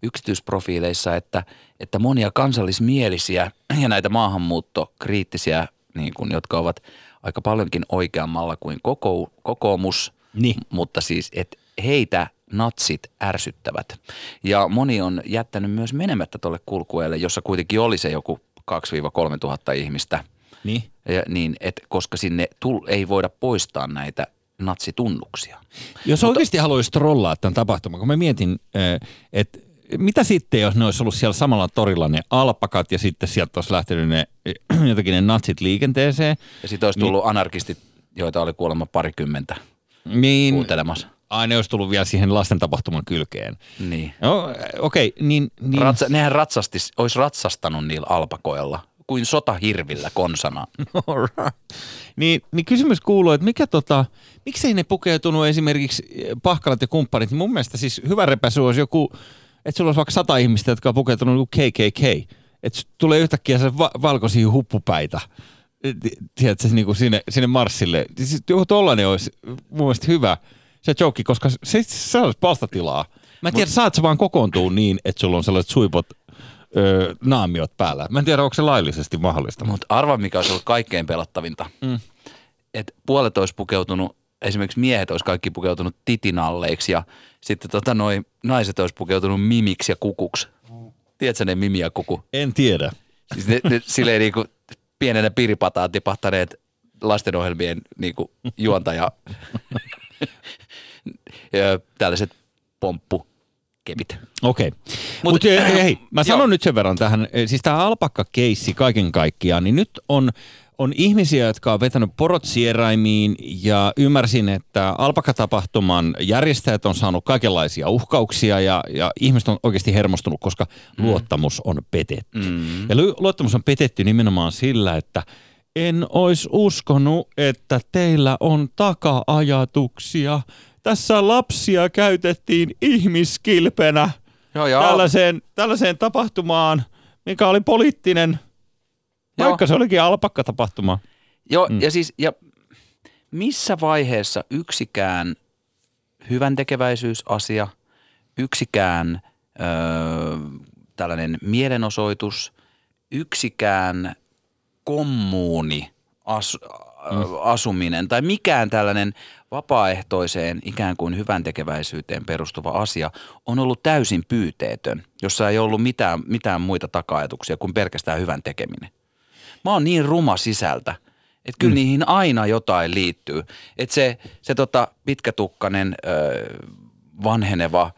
yksityisprofiileissa, että, että monia kansallismielisiä ja näitä maahanmuuttokriittisiä, niin kuin, jotka ovat aika paljonkin oikeammalla kuin koko, kokoomus, Niin. mutta siis, että heitä natsit ärsyttävät. Ja moni on jättänyt myös menemättä tuolle kulkueelle, jossa kuitenkin oli se joku 2-3 tuhatta ihmistä, Niin. ja niin, et, koska sinne tul, ei voida poistaa näitä natsitunnuksia. Jos oikeasti haluaisi trollaa tämän tapahtuman, kun mä mietin, että mitä sitten, jos ne olisi ollut siellä samalla torilla ne alpakat ja sitten sieltä olisi lähtenyt ne jotenkin ne natsit liikenteeseen. Ja sitten olisi tullut niin. anarkistit, joita oli kuulemma parikymmentä Niin, kuuntelemassa. Aina olisi tullut vielä siihen lasten tapahtuman kylkeen. Niin. No, okei, okay, niin... niin Ratsa, nehän ratsasti, olisi ratsastanut niillä alpakoilla kuin sotahirvillä konsana. Alright. Niin, niin kysymys kuuluu, että mikä tota, miksei ne pukeutunut esimerkiksi pahkalat ja kumppanit, mun mielestä siis hyvä repäsy olisi joku, että sulla olisi vaikka sata ihmistä, jotka on pukeutunut KKK, että tulee yhtäkkiä se va- valkoisia huppupäitä, tiedätkö, niin kuin sinne, sinne marssille. Siis joku tollainen olisi mun mielestä hyvä se joke, koska se, se olisi palstatilaa. Mä en tiedä, Mut... saat sä vaan kokoontua niin, että sulla on sellaiset suipot öö, naamiot päällä. Mä en tiedä, onko se laillisesti mahdollista. Mutta arva, mikä olisi ollut kaikkein pelottavinta. Mm. Että puolet olisi pukeutunut, esimerkiksi miehet olisi kaikki pukeutunut titinalleiksi ja sitten tota noi naiset olisi pukeutunut mimiksi ja kukuksi. Tiedätkö ne mimi ja kuku? En tiedä. Siis ne, ne silleen niinku pienenä piripataan tipahtaneet lastenohjelmien niinku juontaja tällaiset pomppukepit. Okei. Okay. Mut- Mutta Mut, hei, mä sanon Joo. nyt sen verran tähän, siis tämä alpakka-keissi kaiken kaikkiaan, niin nyt on, on ihmisiä, jotka on vetänyt porot sieraimiin ja ymmärsin, että alpakatapahtuman järjestäjät on saanut kaikenlaisia uhkauksia ja, ja ihmiset on oikeasti hermostunut, koska mm. luottamus on petetty. Mm. Ja lu- luottamus on petetty nimenomaan sillä, että en olisi uskonut, että teillä on taka-ajatuksia. Tässä lapsia käytettiin ihmiskilpenä Joo, joo. tällaiseen, tällaiseen tapahtumaan, mikä oli poliittinen, Joo. vaikka se olikin alpakka-tapahtuma. Joo, mm. ja siis, ja missä vaiheessa yksikään hyvän tekeväisyysasia, yksikään öö, tällainen mielenosoitus, yksikään kommuuni as. Asuminen tai mikään tällainen vapaaehtoiseen ikään kuin hyvän tekeväisyyteen perustuva asia on ollut täysin pyyteetön, jossa ei ollut mitään, mitään muita taka-ajatuksia kuin pelkästään hyvän tekeminen. Mä oon niin ruma sisältä, että kyllä mm. niihin aina jotain liittyy. Että se, se tota pitkätukkanen ö, vanheneva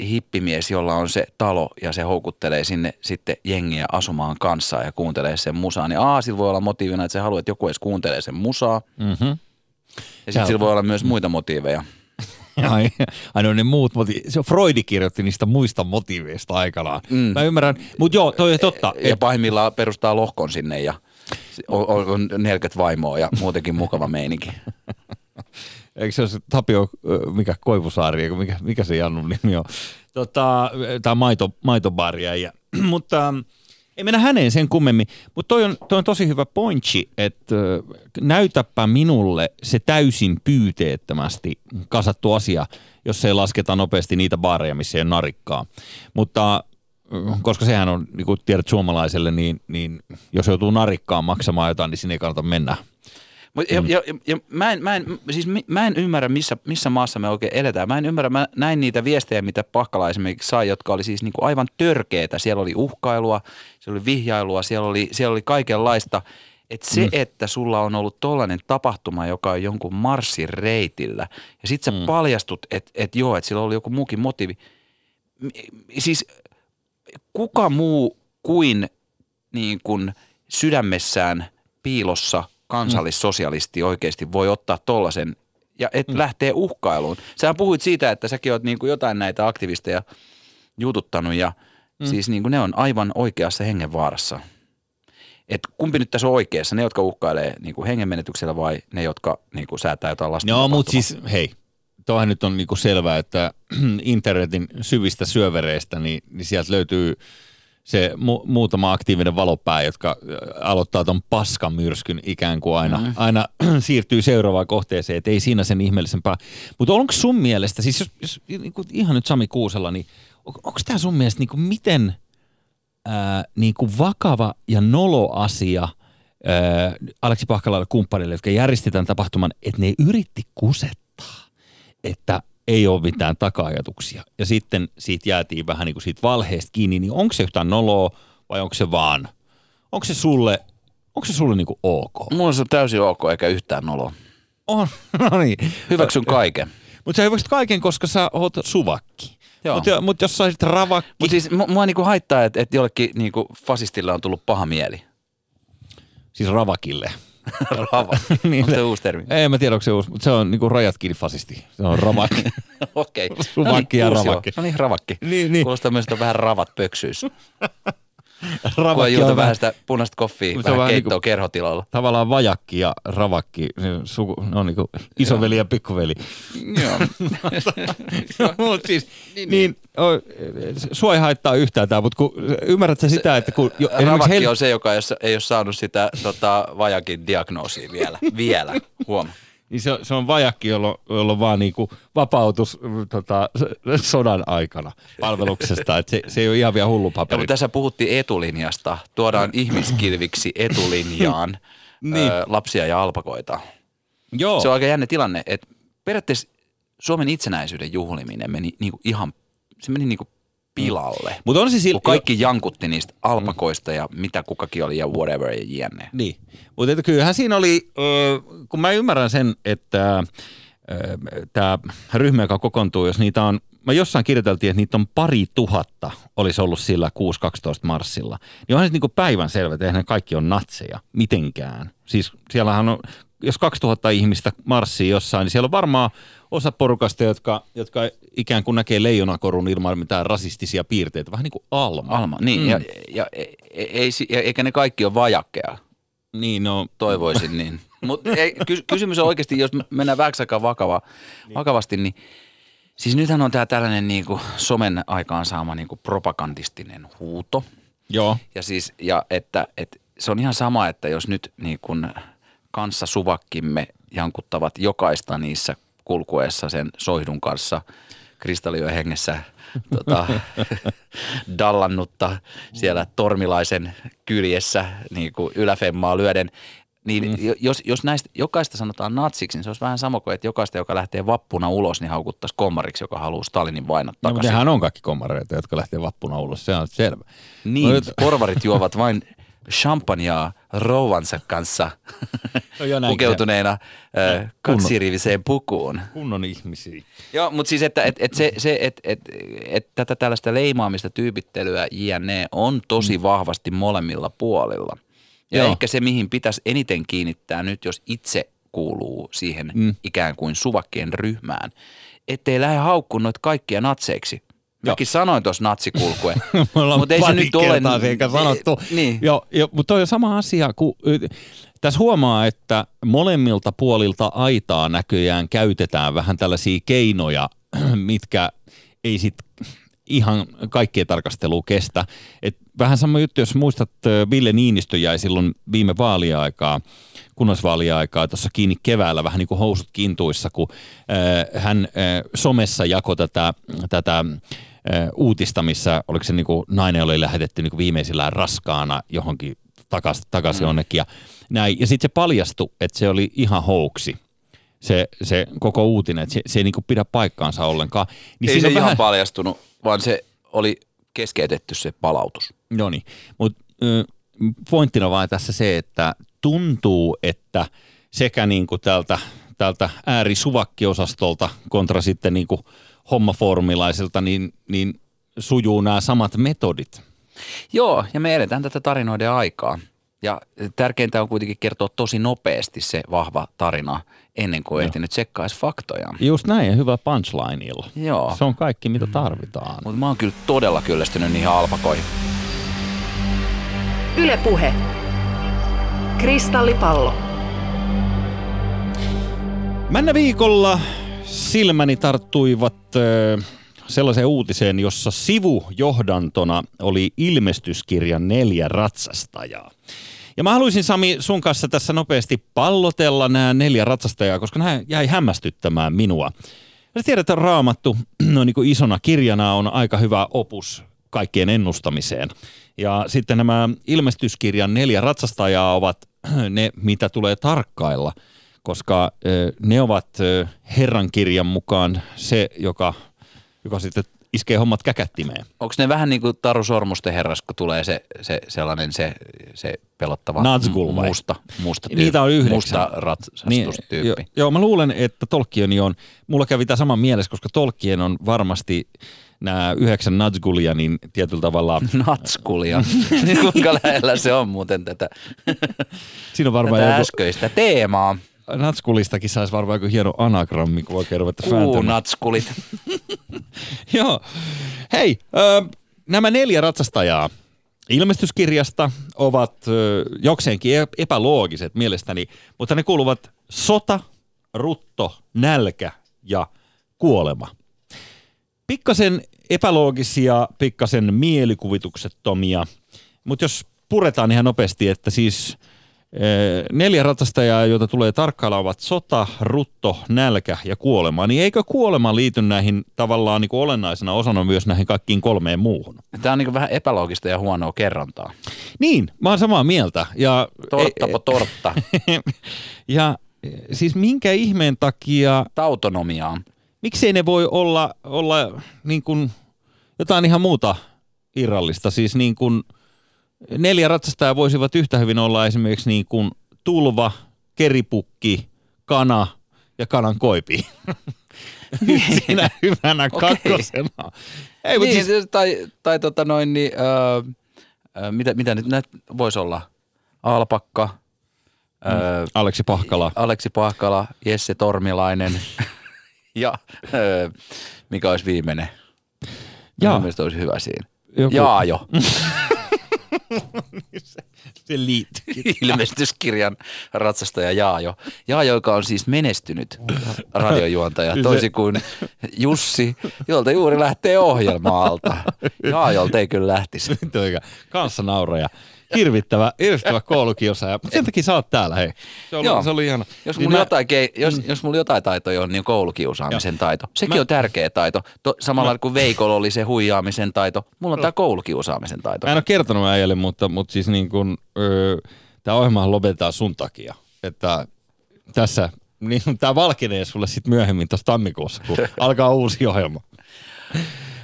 hippimies, jolla on se talo ja se houkuttelee sinne sitten jengiä asumaan kanssaan ja kuuntelee sen musaa, niin aa, sillä voi olla motiivina, että se haluaa, että joku edes kuuntelee sen musaa. Mm-hmm. Ja sitten sillä voi olla myös muita motiiveja. Ai, ai no ne muut motiivit. Se Freudi kirjoitti niistä muista motiiveista aikanaan. Mm. Mä ymmärrän, mutta joo, toi on totta. Ja pahimmillaan perustaa lohkon sinne ja on, on on 40 vaimoa ja muutenkin mukava meininki. Eikö se ole se Tapio, mikä Koivusaari, mikä, mikä se Jannun nimi on? Tota, tämä maito, maitobaari ja, mutta ähm, ei mennä häneen sen kummemmin. Mutta toi on, toi on tosi hyvä pointsi, että näytäpä minulle se täysin pyyteettömästi kasattu asia, jos ei lasketa nopeasti niitä baareja, missä ei ole narikkaa. Mutta koska sehän on, niin kuin tiedät suomalaiselle, niin, niin jos joutuu narikkaan maksamaan jotain, niin sinne ei kannata mennä. Mut, ja, ja, ja mä, en, mä, en, siis mä en ymmärrä, missä, missä maassa me oikein eletään. Mä en ymmärrä, mä näin niitä viestejä, mitä Pahkala esimerkiksi sai, jotka oli siis niinku aivan törkeitä. Siellä oli uhkailua, siellä oli vihjailua, siellä oli, siellä oli kaikenlaista. Et se, mm. että sulla on ollut tollainen tapahtuma, joka on jonkun marssin reitillä, ja sit sä mm. paljastut, että et joo, että sillä oli joku muukin motiivi. Siis kuka muu kuin, niin kuin sydämessään piilossa kansallissosialisti oikeasti voi ottaa tollasen ja et mm. lähtee uhkailuun. Sähän puhuit siitä, että säkin oot niin kuin jotain näitä aktivisteja jututtanut ja mm. siis niin kuin ne on aivan oikeassa hengenvaarassa. että kumpi nyt tässä on oikeassa, ne jotka uhkailee niin kuin hengenmenetyksellä vai ne, jotka niin kuin säätää jotain lasten Joo, mutta siis hei, tuohan nyt on niinku selvää, että internetin syvistä syövereistä, niin, niin sieltä löytyy se mu- muutama aktiivinen valopää, jotka äh, aloittaa ton paskamyrskyn ikään kuin aina, mm. aina siirtyy seuraavaan kohteeseen, että ei siinä sen ihmeellisempää. Mutta onko sun mielestä, siis jos, jos niinku ihan nyt Sami Kuusella, niin on, onko tämä sun mielestä niinku miten ää, niinku vakava ja nolo asia ää, Aleksi Pahkalalle kumppanille, jotka järjesti tämän tapahtuman, että ne yritti kusettaa, että ei ole mitään taka-ajatuksia. Ja sitten siitä jäätiin vähän niin kuin siitä valheesta kiinni, niin onko se yhtään noloa vai onko se vaan, onko se sulle, onko se sulle niin kuin ok? Mulla se on täysin ok eikä yhtään nolo. On, no niin. Hyväksyn kaiken. Mutta sä hyväksyt kaiken, koska sä oot suvakki. Mutta mut jos sä olisit ravakki, Mutta siis mu- mua niinku haittaa, että, että jollekin niinku fasistille on tullut paha mieli. siis ravakille. Rava. Niin Onko se- uusi termi? Ei mä tiedä, onko se uusi, mutta se on niinku rajat kiinni fasisti. Se on ravakki. Okei. Suvakki ja uusi joo. ravakki. No niin, ravakki. Niin, niin. Kuulostaa myös, että on vähän ravat pöksyys. Kun juotu on vähän sitä punaista koffia, se vähän keittoa niinku- kerhotilalla. tavallaan vajakki ja ravakki, suku, ne on niinku isoveli ja pikkuveli. Joo. Mut siis, niin, niin o, sua ei haittaa yhtään tämä, mutta kun, ymmärrät sä sitä, että kun jo, Ravakki Hel- on se, joka ei ole, ei ole saanut sitä tota, vajakin diagnoosia vielä. Vielä. Huoma. Niin se, on- se on vajakki, jolla on vaan niinku vapautus mm, tota, sodan aikana palveluksesta, että se, se ei ole ihan vielä hullu Ja, paperi. mutta tässä puhuttiin etulinjasta. Tuodaan ihmiskilviksi etulinjaan Niin. ö, lapsia ja alpakoita. Joo. Se on aika jännä tilanne, että periaatteessa Suomen itsenäisyyden juhliminen meni niinku ihan, se meni niinku pilalle. Mutta on se sillä, Kun kaikki jankutti niistä alpakoista ja mitä kukakin oli ja whatever ja jne. Niin, mutta kyllähän siinä oli, kun mä ymmärrän sen, että tämä ryhmä, joka kokoontuu, jos niitä on, mä jossain kirjoiteltiin, että niitä on pari tuhatta olisi ollut sillä 6.12 marssilla, niin onhan se niinku päivän selvä, että eihän ne kaikki on natseja mitenkään. Siis siellähän on, jos 2000 ihmistä marssii jossain, niin siellä on varmaan osa porukasta, jotka, jotka ikään kuin näkee leijonakorun ilman mitään rasistisia piirteitä, vähän niin kuin Alma. Alma, niin. Mm. Ja, ja, e- e- ei, ja, eikä ne kaikki ole vajakkeja, Niin, no, toivoisin niin. Mutta ky- kysymys on oikeasti, jos mennään vähäksi aikaa vakava, vakavasti, niin siis nythän on tämä tällainen niinku somen aikaan saama niinku propagandistinen huuto. joo. Ja siis, ja että, että se on ihan sama, että jos nyt niin kuin kanssa suvakkimme jankuttavat jokaista niissä kulkuessa sen soihdun kanssa kristalliojen hengessä tota, dallannutta siellä tormilaisen kyljessä niin kuin yläfemmaa lyöden, niin mm. jos, jos näistä jokaista sanotaan natsiksi, niin se olisi vähän sama kuin, että jokaista, joka lähtee vappuna ulos, niin haukuttaisi kommariksi, joka haluaa Stalinin vainat No, takaisin. nehän on kaikki komareita, jotka lähtee vappuna ulos, se on selvä. Niin, No, no, porvarit juovat vain champagnea rouvansa kanssa No pukeutuneena kaksiriviseen pukuun. Kunnon ihmisiä. Joo, mutta siis että et, et se, se että et, et tätä tällaista leimaamista, tyypittelyä, jne. on tosi vahvasti molemmilla puolilla. Ja Joo. ehkä se, mihin pitäisi eniten kiinnittää nyt, jos itse kuuluu siihen mm. ikään kuin suvakkien ryhmään, ettei lähde haukkuun noita kaikkia natseiksi. Mäkin sanoin tuossa natsikulkue. Me ollaan Mut ei se nyt ole- kertaa sekä sanottu. Niin. Joo, jo, mutta on sama asia, kun y, tässä huomaa, että molemmilta puolilta aitaa näköjään käytetään vähän tällaisia keinoja, mitkä ei sit ihan kaikkien tarkastelua kestä. Et vähän sama juttu, jos muistat, Ville Niinistö jäi silloin viime vaaliaikaa, kunnallisvaaliaikaa tuossa kiinni keväällä vähän niin kuin housut kintuissa, kun äh, hän äh, somessa jakoi tätä, tätä äh, uutista, missä oliko se niin kuin nainen oli lähetetty niin kuin viimeisillään raskaana johonkin takaisin takas mm. jonnekin. Ja, näin. ja sitten se paljastui, että se oli ihan hoaxi. Se, se koko uutinen, että se, se ei niin kuin pidä paikkaansa ollenkaan. Niin Ei se ihan vähän, paljastunut, vaan se oli keskeytetty se palautus. No niin, mutta pointtina vaan tässä se, että tuntuu, että sekä niin kuin tältä, tältä äärisuvakkiosastolta kontra sitten niin kuin hommafoorumilaisilta, niin, niin sujuu nämä samat metodit. Joo, ja me eletään tätä tarinoiden aikaa. Ja tärkeintä on kuitenkin kertoa tosi nopeasti se vahva tarina ennen kuin ehtinyt tsekkaa edes faktoja. Just näin, ja hyvä punchlineilla. Joo. Se on kaikki, mitä tarvitaan. Mutta mä oon kyllä todella kyllästynyt niihin alpakoihin. Yle Puhe. Kristallipallo. Männä viikolla silmäni tarttuivat sellaiseen uutiseen, jossa sivujohdantona oli ilmestyskirjan neljä ratsastajaa. Ja mä haluaisin Sami sun kanssa tässä nopeasti pallotella nämä neljä ratsastajaa, koska nämä jäi hämmästyttämään minua. Sä tiedät, että raamattu no niin kuin isona kirjana on aika hyvä opus kaikkien ennustamiseen. Ja sitten nämä ilmestyskirjan neljä ratsastajaa ovat ne, mitä tulee tarkkailla, koska ne ovat Herran kirjan mukaan se, joka, joka sitten iskee hommat käkättimeen. Onko ne vähän niin kuin Taru Sormusten herras, kun tulee se, se sellainen se, se pelottava Nazgul vai? musta, musta tyyppi, Niitä on yhdeksän. musta ratsastustyyppi. jo, joo, mä luulen, että Tolkien on, mulla kävi tämä sama mielessä, koska Tolkien on varmasti nämä yhdeksän Nazgulia, niin tietyllä tavalla, Natskulia. Kuinka lähellä se on muuten tätä, siinä on varmaan tätä joku, äskeistä teemaa. Natskulistakin saisi varmaan joku hieno anagrammi, kun oikein ruveta Uu, vääntämään. natskulit. Joo. Hei, ö, nämä neljä ratsastajaa ilmestyskirjasta ovat ö, jokseenkin ep- epäloogiset mielestäni, mutta ne kuuluvat sota, rutto, nälkä ja kuolema. Pikkasen epäloogisia, pikkasen mielikuvituksettomia, mutta jos puretaan ihan nopeasti, että siis neljä ratsastajaa, joita tulee tarkkailla, ovat sota, rutto, nälkä ja kuolema. Niin eikö kuolema liity näihin tavallaan niin kuin olennaisena osana myös näihin kaikkiin kolmeen muuhun? Tämä on niin vähän epäloogista ja huonoa kerrontaa. Niin, mä oon samaa mieltä. Ja, Torttapo tortta. ja eh, siis minkä ihmeen takia Tautonomiaa. miksei ne voi olla, olla niin kuin jotain ihan muuta irrallista. Siis niin kuin neljä ratsastajaa voisivat yhtä hyvin olla esimerkiksi niin kuin tulva, keripukki, kana ja kanan koipi. Siinä hyvänä Okei. kakkosena. Ei, mutta niin, siis, tai, tai tota noin, niin, öö, mitä, mitä nyt näitä voisi olla? Alpakka, öö, Aleksi Pahkala. Aleksi Pahkala, Jesse Tormilainen ja öö, mikä olisi viimeinen? Jaa. Mun mielestä olisi hyvä siinä. Joku- Jaajo, Se liittyy. ilmestyskirjan ratsastaja Jaajo. Jaajo, joka on siis menestynyt radiojuontaja, toisin kuin Jussi, jolta juuri lähtee ohjelmaalta. Jaajolta ei kyllä lähtisi. Kanssa nauraja. Hirvittävä, hirvittävä koulukiusaaja. Mutta sen takia sä oot täällä, hei. Se oli, Joo. se oli ihana. Jos Niin mulla, mä- jotain, kei- jos, jos mulla jotain taitoja on, niin koulukiusaamisen taito. Sekin Mä- on tärkeä taito. To, samalla kuin Veikolla oli se huijaamisen taito, mulla on tämä koulukiusaamisen taito. Mä en ole kertonut äijälle, mutta, mutta siis niin kuin, öö, tämä ohjelma lopetetaan sun takia. Että tässä, niin tämä valkenee sulle sitten myöhemmin tuossa tammikuussa, kun alkaa uusi ohjelma.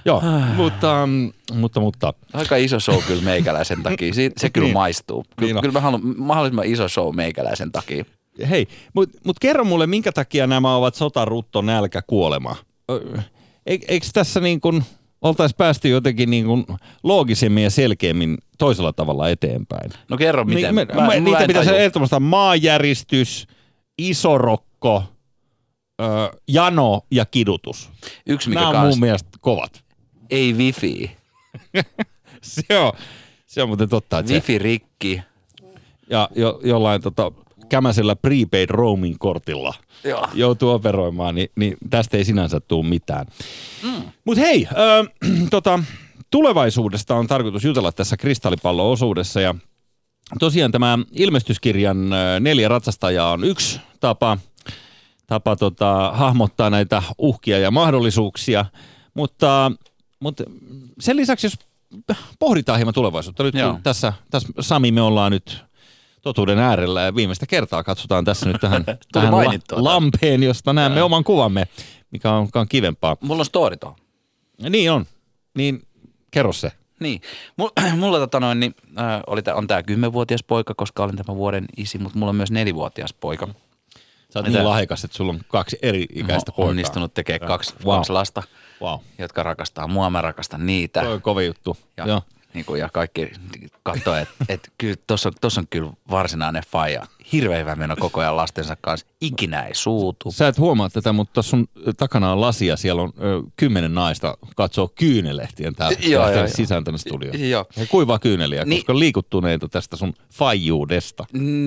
Joo, mutta, mm, mutta, mutta Aika iso show kyllä meikäläisen takia. Si- se kyllä Niin. maistuu. Niin Ky- on. kyllä mä haluan mahdollisimman iso show meikäläisen takia. hei, mutta mut kerro mulle, minkä takia nämä ovat sota, rutto, nälkä, kuolema? Eik- Eikö tässä niin kuin oltaisiin päästy jotenkin niin kuin loogisemmin ja selkeämmin toisella tavalla eteenpäin? No kerro miten. Niin, Mä- mä, mä niitä en pitäisi ehdottomasti maanjäristys, isorokko, ö, jano ja kidutus. Yksi mikä Nämä on kans, mun mielestä kovat. Ei wifi. Se on, se on muuten totta. Että se, Wifi rikki. ja jo, jollain tota, kämäisellä prepaid roaming kortilla Joo. joutuu operoimaan, niin, niin tästä ei sinänsä tule mitään. Mm. Mutta hei, ö, tota, tulevaisuudesta on tarkoitus jutella tässä kristallipallo-osuudessa ja tosiaan tämä ilmestyskirjan ö, neljä ratsastajaa on yksi tapa, tapa tota, hahmottaa näitä uhkia ja mahdollisuuksia, mutta, mutta sen lisäksi jos pohditaan hieman tulevaisuutta, nyt Joo. kun tässä, tässä Sami me ollaan nyt totuuden äärellä ja viimeistä kertaa katsotaan tässä nyt tähän, tähän la- lampeen, josta näemme oman kuvamme, mikä on, mikä on kivempaa. Mulla on story tuohon. Niin on, niin kerro se. Niin. Mulla, mulla tota noin, niin, äh, oli on tämä kymmenvuotias poika, koska olen tämän vuoden isi, mutta mulla on myös nelivuotias poika. Sä oot niin lahjakas, että sulla on kaksi eri ikäistä poikaa. onnistunut tekemään kaksi, Wow. kaksi lasta, Wow. jotka rakastaa mua, mä rakastan niitä. Toi on kovin juttu. Ja Joo. Niin kuin, ja kaikki katsoo, että et, kyllä tuossa on, tossa on kyllä varsinainen faija. Hirveän hyvä meno koko ajan lastensa kanssa. Ikinä ei suutu. Sä et huomaa tätä, mutta tuossa sun takana on lasia. Siellä on ö, kymmenen naista katsoo kyynelehtien täältä Joo, tänne joo, sisään tänne studioon. Joo. He kuivaa kyyneliä, Niin. koska liikuttuneita tästä sun faijuudesta.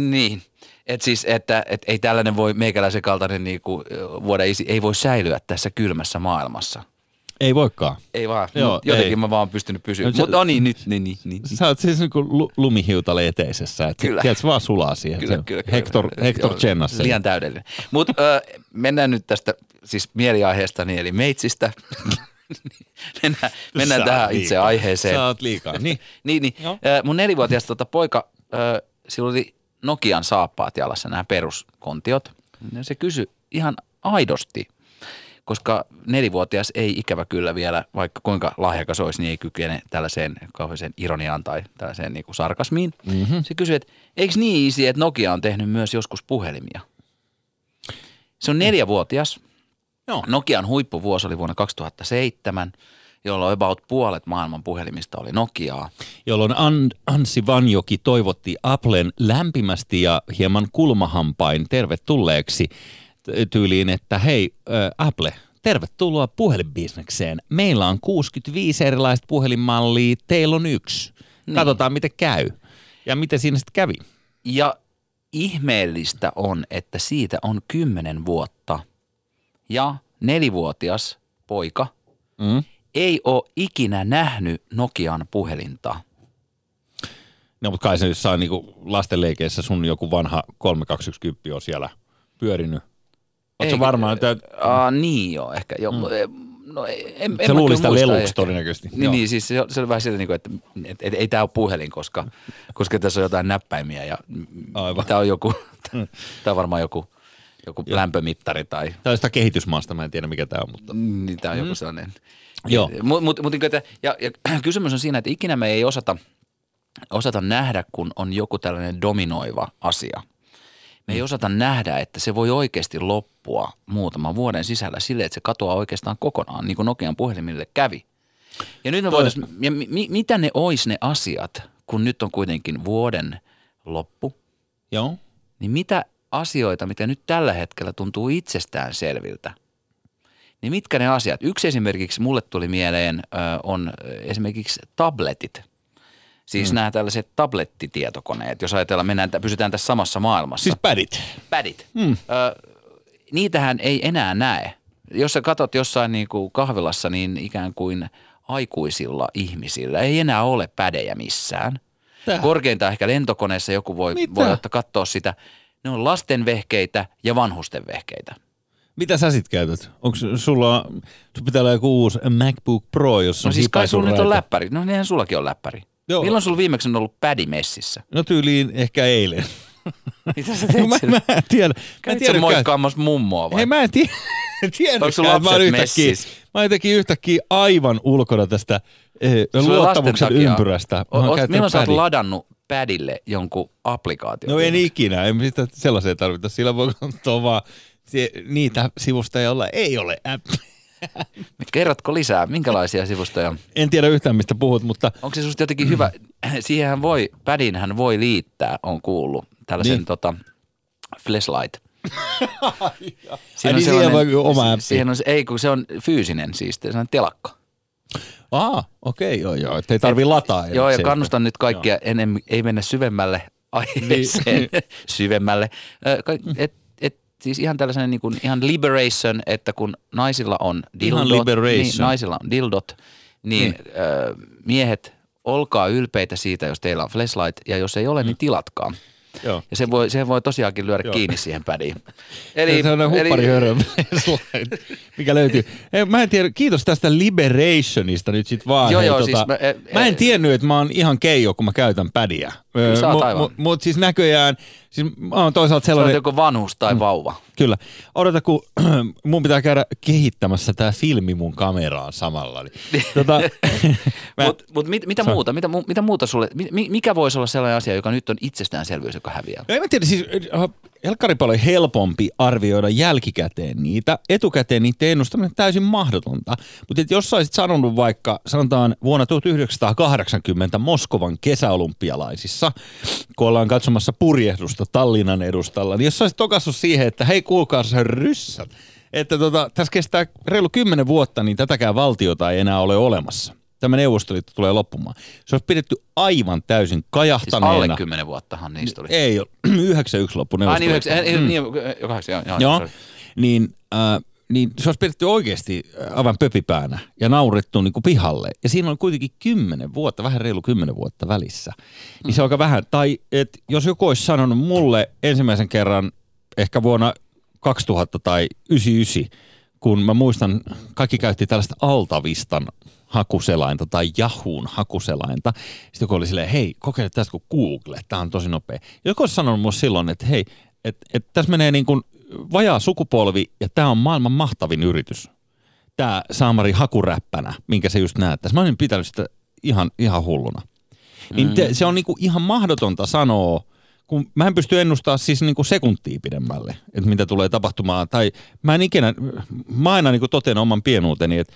Niin. Et siis, että et ei tällainen voi, meikäläisen kaltainen niinku, vuoda, ei, ei voi säilyä tässä kylmässä maailmassa. Ei voikaan. Ei vaan. Joo, jotenkin ei. mä vaan pystynyt pysyä. Mutta no niin, nyt, niin, niin, niin. Sä oot siis niinku lu- lumihiutale eteisessä, että Kyllä. tiedät, se vaan sulaa siihen. Kyllä, kyllä, kyllä. Hector, Hector Joo, Chennas. Liian täydellinen. Mutta mennään nyt tästä siis mieliaiheestani eli meitsistä. mennään mennään Sä tähän oot itse liikaa. aiheeseen. Sä oot liikaa. Niin. Niin, niin. Joo. Mun nelivuotias tota, poika, ö, sillä oli Nokian saappaat jalassa, nämä peruskontiot. Ja se kysyi ihan aidosti, koska nelivuotias ei ikävä kyllä vielä, vaikka kuinka lahjakas olisi, niin ei kykene tällaiseen kauheeseen ironiaan tai tällaiseen niin kuin sarkasmiin. Mm-hmm. Se kysyi, että eikö niin isi, että Nokia on tehnyt myös joskus puhelimia? Se on neljävuotias. Joo. Nokian huippuvuosi oli vuonna 2007, jolloin about puolet maailman puhelimista oli Nokiaa. jolloin An- Anssi Vanjoki toivotti Applen lämpimästi ja hieman kulmahampain tervetulleeksi tyyliin, että hei äh, Apple, tervetuloa puhelinbisnekseen. Meillä on 65 erilaista puhelinmallia, teillä on yksi. Katsotaan miten käy. Ja miten siinä sitten kävi? Ja ihmeellistä on, että siitä on kymmenen vuotta ja nelivuotias poika Mm. ei ole ikinä nähnyt Nokian puhelinta. No mutta kai se jossain niinku lastenleikeissä sun joku vanha 3210 on siellä pyörinyt. Oletko varmaan, että Aa, niin joo, ehkä joo. Mm. No, en, en se luuli sitä leluksi todennäköisesti? Niin, niin siis se, se oli vähän sillä, niin että et, et, ei tämä ole puhelin, koska, koska tässä on jotain näppäimiä ja Aivan. tämä on joku, tämä on varmaan joku, joku lämpömittari tai Tämä on jostain kehitysmaasta, mä en tiedä mikä tämä on, mutta... niin tämä on joku sellainen. Joo. Mut, mut, mut, niin, että, ja, ja kysymys on siinä, että ikinä me ei osata, osata nähdä, kun on joku tällainen dominoiva asia. Me ei osata nähdä, että se voi oikeasti loppua muutaman vuoden sisällä sille, että se katoaa oikeastaan kokonaan, niin kuin Nokian puhelimille kävi. Ja nyt me voitaisiin, ja mi, mi, mitä ne ois ne asiat, kun nyt on kuitenkin vuoden loppu, Joo. niin mitä asioita, mitä nyt tällä hetkellä tuntuu itsestään selviltä, niin mitkä ne asiat? Yksi esimerkiksi mulle tuli mieleen on esimerkiksi tabletit. Siis mm. nämä tällaiset tablettitietokoneet, jos ajatellaan, mennään, pysytään tässä samassa maailmassa. Siis pädit. pädit. Mm. Ö, niitähän ei enää näe. Jos sä katsot jossain niin kuin kahvilassa, niin ikään kuin aikuisilla ihmisillä ei enää ole pädejä missään. Tää. Korkeintaan ehkä lentokoneessa joku voi, Mitä? voi ottaa katsoa sitä. Ne on lasten vehkeitä ja vanhusten vehkeitä. Mitä sä sit käytät? Onko sulla, sun pitää olla joku uusi MacBook Pro, jossa No on siis kai sulla nyt on läppäri. No niinhän sullakin on läppäri. Joo. Milloin sulla viimeksi on ollut pädi messissä? No tyyliin ehkä eilen. Mitä sä teet mä, mä en tiedä. Mä en tiedä moikkaamassa mummoa vai? Hei, mä en tiedä. Että mä lapset yhtäkkiä, mä jotenkin yhtäkkiä aivan ulkona tästä eh, luottamuksen ympyrästä. Mä O- oot- Milloin sä oot ladannut pädille jonkun applikaation? No en ikinä, en sitä sellaisia tarvita. Sillä voi katsoa vaan se, niitä sivustoja, joilla ei ole app. Kerrotko lisää, minkälaisia sivustoja? on? En tiedä yhtään, mistä puhut, mutta Onko se susta jotenkin hyvä? Siihenhän voi, pädinhän voi liittää, on kuullut, tällaisen Niin. niin. tota, flashlight. Ai niin, siihen voi oma appi. Siihen on, se- ei kun se on fyysinen siis, se on telakka. Aa, okei, joo, joo, ettei tarvii lataa. Joo, ja kannustan nyt kaikkia, ennen, ei mennä syvemmälle aiheeseen, Niin. syvemmälle. Ka- Et, et, siis ihan tällainen niin kuin, ihan liberation, että kun naisilla on dildot, niin, naisilla on dildot, niin, niin. Ö, miehet, olkaa ylpeitä siitä, jos teillä on flashlight, ja jos ei ole, niin tilatkaa. Joo. Ja se voi, se voi tosiaankin lyödä Joo. kiinni siihen pädiin. Eli, se on huppari mikä löytyy. Ei, mä en tiedä, kiitos tästä liberationista nyt sit vaan. Joo, Hei, joo, tota, siis mä- e- mä en e- tiennyt, että mä oon ihan keijo, kun mä käytän pädiä. Aivan. Mutta mut siis näköjään, siis mä oon toisaalta Se on sellainen, joko vanhus tai vauva. kyllä. Odota, kun mun pitää käydä kehittämässä tää filmi mun kameraan samalla. Niin, tota, mä, Mutta mut mit, mitä, muuta, mitä, mitä muuta sulle, mi, mi- mikä voisi olla sellainen asia, joka nyt on itsestäänselvyys joka häviää. No en mä tiedä, siis helkkari paljon helpompi arvioida jälkikäteen niitä. Etukäteen niitä ennustaminen on täysin mahdotonta. Mutta jos sä olisit sanonut vaikka, sanotaan vuonna 1980 Moskovan kesäolympialaisissa, kun ollaan katsomassa purjehdusta Tallinnan edustalla, niin jos sä olisit tokassut siihen, että hei kuulkaa se ryssät, että tota, tässä kestää reilu kymmenen vuotta, niin tätäkään valtiota ei enää ole olemassa. Tämä neuvostoliitto tulee loppumaan. Se olisi pidetty aivan täysin Siis kajahtaneena. alle kymmenen vuottahan niistä oli. Ei ole. 91 loppu Ai niin, Neuvostoliitto. yhdeksän, mm. niin, kahdeksan, joo, joo, Joo. Niin, äh, niin se olisi pidetty oikeasti aivan pöpipäänä ja naurettu niin kuin pihalle. Ja siinä on kuitenkin kymmenen vuotta, vähän reilu kymmenen vuotta välissä. Niin se on aika vähän. Tai et, jos joku olisi sanonut mulle ensimmäisen kerran ehkä vuonna 2000 tai 99, kun mä muistan, kaikki käytti tällaista Altavistan hakuselainta tai Yahoon hakuselainta. Sitten joku oli silleen, hei, kokeile tästä kuin Google, tämä on tosi nopea. Joku olisi sanonut mulle silloin, että hei, että et tässä menee niin kuin vajaa sukupolvi ja tämä on maailman mahtavin yritys. Tämä Saamari hakuräppänä, minkä se just näet tässä. Mä olin pitänyt sitä ihan, ihan hulluna. Niin te, se on niinku ihan mahdotonta sanoa, kun mä en pysty ennustamaan siis niinku sekuntia pidemmälle, että mitä tulee tapahtumaan. Tai mä en ikinä, mä aina niinku totean oman pienuuteni, että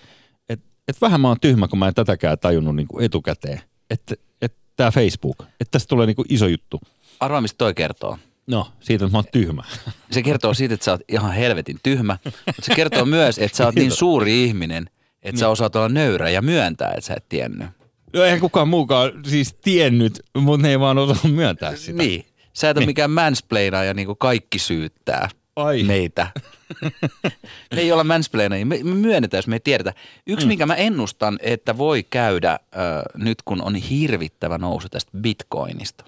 et, et vähän mä oon tyhmä, kun mä en tätäkään tajunnut niinku etukäteen. Että et tämä Facebook, että tästä tulee niinku iso juttu. Arvaa, mistä toi kertoo. No, siitä että mä oon tyhmä. Se kertoo siitä, että sä oot ihan helvetin tyhmä, mutta se kertoo myös, että sä oot niin suuri ihminen, että sä osaat olla nöyrä ja myöntää, että sä et tiennyt. No eihän kukaan muukaan siis tiennyt, mutta ne ei vaan osaa myöntää sitä. Niin. Sä et ole mikään mansplainaaja, niin kuin kaikki syyttää Ai. meitä. me ei olla mansplainajia, me, me myönnetään, jos me ei tiedetä. Yksi, mm. minkä mä ennustan, että voi käydä äh, nyt, kun on hirvittävä nousu tästä bitcoinista.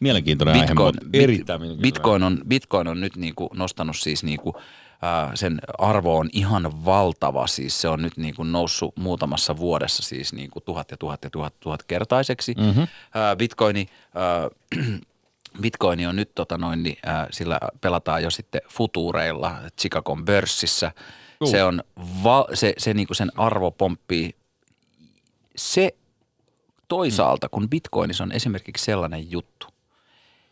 Mielenkiintoinen aihe, Bitcoin, mutta erittäin mielenkiintoinen. Bitcoin on, Bitcoin on nyt niinku nostanut siis niinku, äh, sen arvo on ihan valtava. Siis se on nyt niinku noussut muutamassa vuodessa siis niinku tuhat ja tuhat ja tuhat, tuhat kertaiseksi. Mm-hmm. Äh, Bitcoini, äh, Bitcoini on nyt tota noin, niin, äh, sillä pelataan jo sitten futureilla Chicagon pörssissä. Juu. Se on, va, se, se niinku sen arvo pomppii. Se toisaalta, kun Bitcoinissa on esimerkiksi sellainen juttu,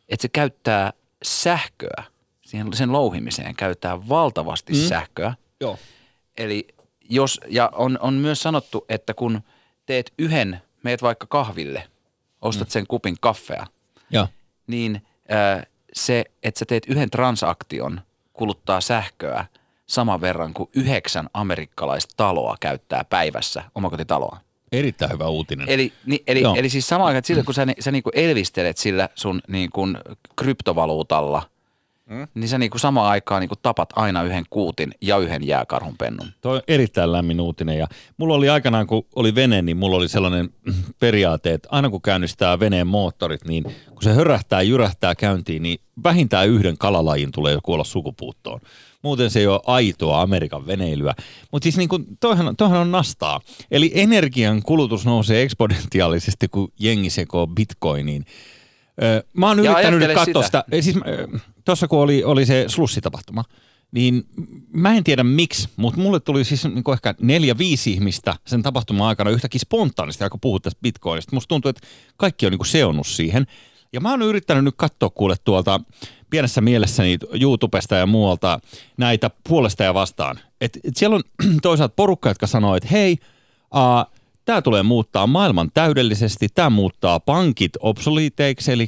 että se käyttää sähköä, siihen, sen louhimiseen käyttää valtavasti mm. sähköä. Joo. Eli jos, ja on, on myös sanottu, että kun teet yhden, meet vaikka kahville, ostat mm. sen kupin kaffea, Joo. Niin se, että sä teet yhden transaktion, kuluttaa sähköä saman verran kuin yhdeksän amerikkalaista taloa käyttää päivässä, omakotitaloa. Erittäin hyvä uutinen. Eli, ni, eli, Joo. eli siis samaan aikaan, että sillä, kun sä, sä niinku elvistelet sillä sun niinku kryptovaluutalla, mm. niin sä niinku samaan aikaan niinku tapat aina yhden kuutin ja yhden jääkarhun pennun. Toi on erittäin lämmin uutinen ja mulla oli aikanaan, kun oli vene, niin mulla oli sellainen periaate, että aina kun käynnistää veneen moottorit, niin kun se hörähtää, jyrähtää käyntiin, niin vähintään yhden kalalajin tulee jo kuolla sukupuuttoon. Muuten se ei ole aitoa Amerikan veneilyä. Mutta siis niin kuin, toihan, toihan on nastaa. Eli energian kulutus nousee eksponentiaalisesti, kun jengi sekoo bitcoiniin. Ö, Mä oon Ja yrittänyt nyt katsoa sitä. sitä. Siis, tuossa kun oli, oli se slussitapahtuma, niin mä en tiedä miksi, mutta mulle tuli siis niin ehkä neljä, viisi ihmistä sen tapahtuman aikana yhtäkkiä spontaanisti, joka puhuu tästä bitcoinista. Musta tuntuu, että kaikki on niin seonnut siihen. Ja mä oon yrittänyt nyt katsoa kuule tuolta pienessä mielessäni YouTubesta ja muualta näitä puolesta ja vastaan. Et, et siellä on toisaalta porukka, jotka sanoo, että hei, uh, tämä tulee muuttaa maailman täydellisesti, tämä muuttaa pankit obsoliteiksi, eli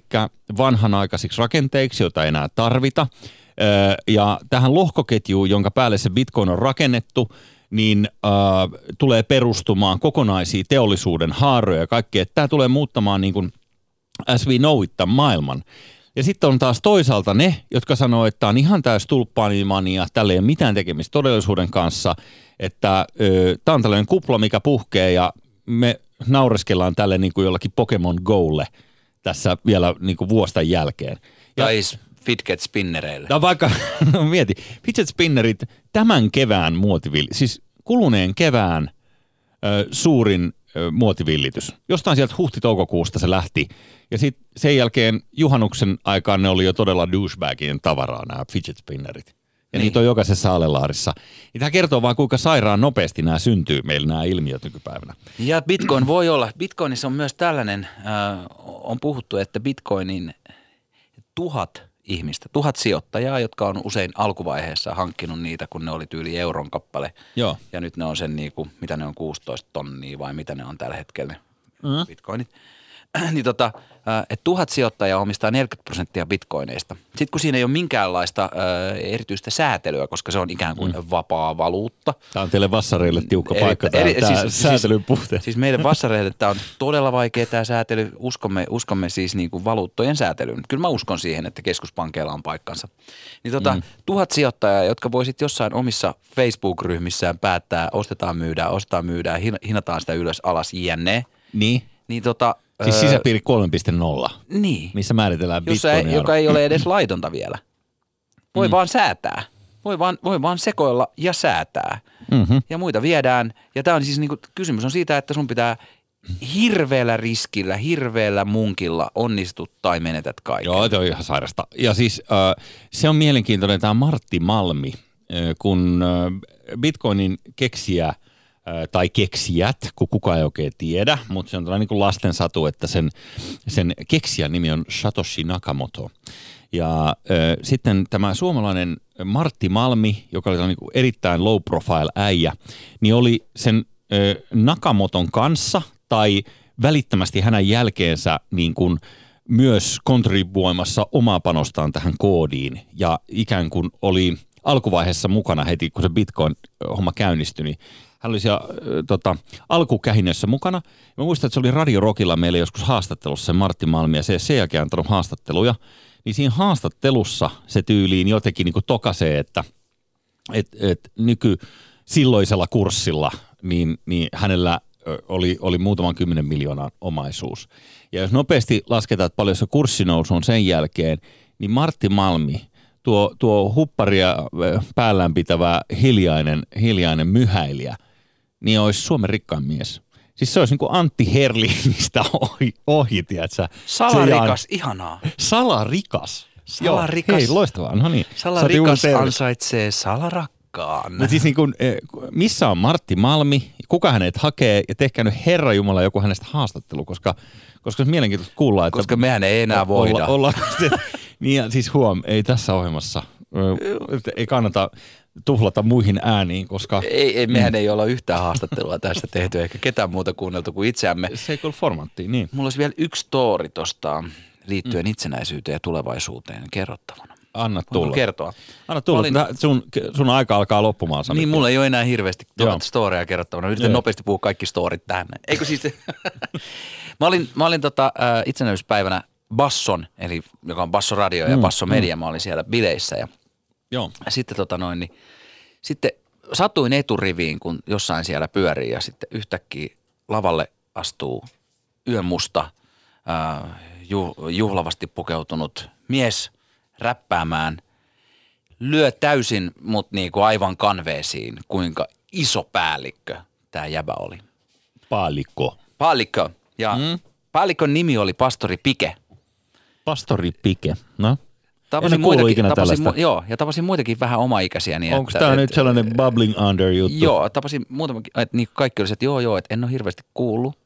vanhanaikaisiksi rakenteiksi, joita ei enää tarvita. Ö, Ja tähän lohkoketjuun, jonka päälle se bitcoin on rakennettu, niin äh, tulee perustumaan kokonaisia teollisuuden haaroja ja kaikkea. Tämä tulee muuttamaan niin kuin as we know it, maailman. Ja sitten on taas toisaalta ne, jotka sanoo, että on ihan täys tulppaanimania, tällä ei ole mitään tekemistä todellisuuden kanssa, että tämä on tällainen kupla, mikä puhkee ja me naureskellaan tälle niin kuin jollakin Pokemon Golle tässä vielä niin kuin vuostan jälkeen. Ja, Tai fidget spinnereille. No vaikka, no mieti, fidget spinnerit tämän kevään muotivilli, siis kuluneen kevään ö, suurin ö, muotivillitys. Jostain sieltä huhti-toukokuusta se lähti. Ja sitten sen jälkeen juhannuksen aikaan ne oli jo todella douchebagien tavaraa nämä fidget spinnerit. Ja niin. niitä on jokaisessa alelaarissa. Ja tämä kertoo vaan, kuinka sairaan nopeasti nämä syntyy meillä nämä ilmiöt nykypäivänä. Ja Bitcoin voi olla. Bitcoinissa on myös tällainen, äh, on puhuttu, että Bitcoinin tuhat ihmistä, tuhat sijoittajaa, jotka on usein alkuvaiheessa hankkinut niitä, kun ne oli tyyli euron kappale. Joo. Ja nyt ne on sen, niin kuin, mitä ne on, 16 tonnia vai mitä ne on tällä hetkellä, mm. bitcoinit. niin tota, että tuhat sijoittajaa omistaa 40 prosenttia bitcoineista. Sitten kun siinä ei ole minkäänlaista erityistä säätelyä, koska se on ikään kuin mm. vapaa valuutta. Tämä on teille vassareille tiukka Eri- paikka, tämä, eri- tämä siis- säätelyn puute. Siis meille vassareille tämä on todella vaikea tämä säätely. Uskomme, uskomme siis niin kuin valuuttojen säätelyyn. Kyllä mä uskon siihen, että keskuspankeilla on paikkansa. Niin tota, mm. tuhat sijoittajaa, jotka voisit jossain omissa Facebook-ryhmissään päättää, ostetaan, myydään, ostetaan, myydään, hin- hinataan sitä ylös, alas, jne. Niin. Niin tota, Siis sisäpiiri 3.0, niin, missä määritellään jossa ei, joka ei ole edes laitonta vielä. Voi mm. vaan säätää. Voi vaan, voi vaan sekoilla ja säätää. Mm-hmm. Ja muita viedään. Ja tämä on siis niinku, kysymys on siitä, että sun pitää hirveällä riskillä, hirveällä munkilla onnistut tai menetät kaiken. Joo, se on ihan sairasta. Ja siis äh, se on mielenkiintoinen tämä Martti Malmi, äh, kun äh, Bitcoinin keksijä tai keksijät, kun kukaan ei oikein tiedä, mutta se on tällainen niin lasten satu, että sen, sen keksijän nimi on Satoshi Nakamoto. Ja äh, sitten tämä suomalainen Martti Malmi, joka oli niin erittäin low profile äijä, niin oli sen äh, Nakamoton kanssa tai välittömästi hänen jälkeensä niin kuin myös kontribuoimassa omaa panostaan tähän koodiin ja ikään kuin oli alkuvaiheessa mukana heti, kun se Bitcoin-homma käynnistyi, niin hän oli siellä tota, alkukähinnössä mukana. Mä muistan, että se oli Radio Rockilla meille joskus haastattelussa se Martti Malmi ja se ei sen jälkeen antanut haastatteluja. Niin siinä haastattelussa se tyyliin jotenkin niin tokasee, että et, et nyky silloisella kurssilla niin, niin hänellä oli, oli muutaman kymmenen miljoonan omaisuus. Ja jos nopeasti lasketaan, että paljon se kurssinousu on sen jälkeen, niin Martti Malmi, tuo, tuo hupparia päällään pitävä hiljainen, hiljainen myhäilijä, niin olisi Suomen rikkain mies. Siis se olisi niin kuin Antti Herlingistä ohi, ohi tiedätkö? Salarikas, ihanaa. Salarikas. Salarikas. Joo, hei, loistavaa. No niin. Salarikas ansaitsee salarakkaan. Mutta siis niin kun, eh, missä on Martti Malmi, kuka hänet hakee ja tehkää nyt Herra Jumala joku hänestä haastattelu, koska, koska se mielenkiintoista kuulla, että Koska mehän ei enää voida. Olla, olla, niin ja siis huom, ei tässä ohjelmassa, ei kannata tuhlata muihin ääniin, koska Ei, ei, mehän ei olla yhtään haastattelua tästä tehty, eikä ketään muuta kuunneltu kuin itseämme. se ei formaattiin, niin. Mulla olisi vielä yksi story tosta liittyen mm. itsenäisyyteen ja tulevaisuuteen kerrottavana. Anna tulla. kertoa? Anna tulla. Olin-. Sun, sun aika alkaa loppumaan, Sami. Niin, mulla ei ole enää hirveästi tuota storia kerrottavana. Yritän Joo. nopeasti puhua kaikki storit tähän. Eikö siis? mä olin, mä olin tota, itsenäisyyspäivänä Basson, eli joka on Basso Radio ja Mm, Basso Media. Mä olin siellä bileissä ja Joo. Ja sitten tota noin, niin, sitten satuin eturiviin, kun jossain siellä pyörii ja sitten yhtäkkiä lavalle astuu yön musta ää, ju, juhlavasti pukeutunut mies räppäämään. Lyö täysin mut niinku aivan kanveesiin, kuinka iso päällikkö tämä jäbä oli. Paalikko. Paallikko. Ja mm. paallikon nimi oli pastori Pike. Pastori Pike. No. Tapasin kuullut ikinä tapasin, tällaista. joo, ja tapasin muitakin vähän omaikäisiä. Niin Onko tämä nyt sellainen bubbling under juttu? Joo, tapasin muutamakin, että niin kaikki oli, että joo, joo, että en ole hirveästi kuullut.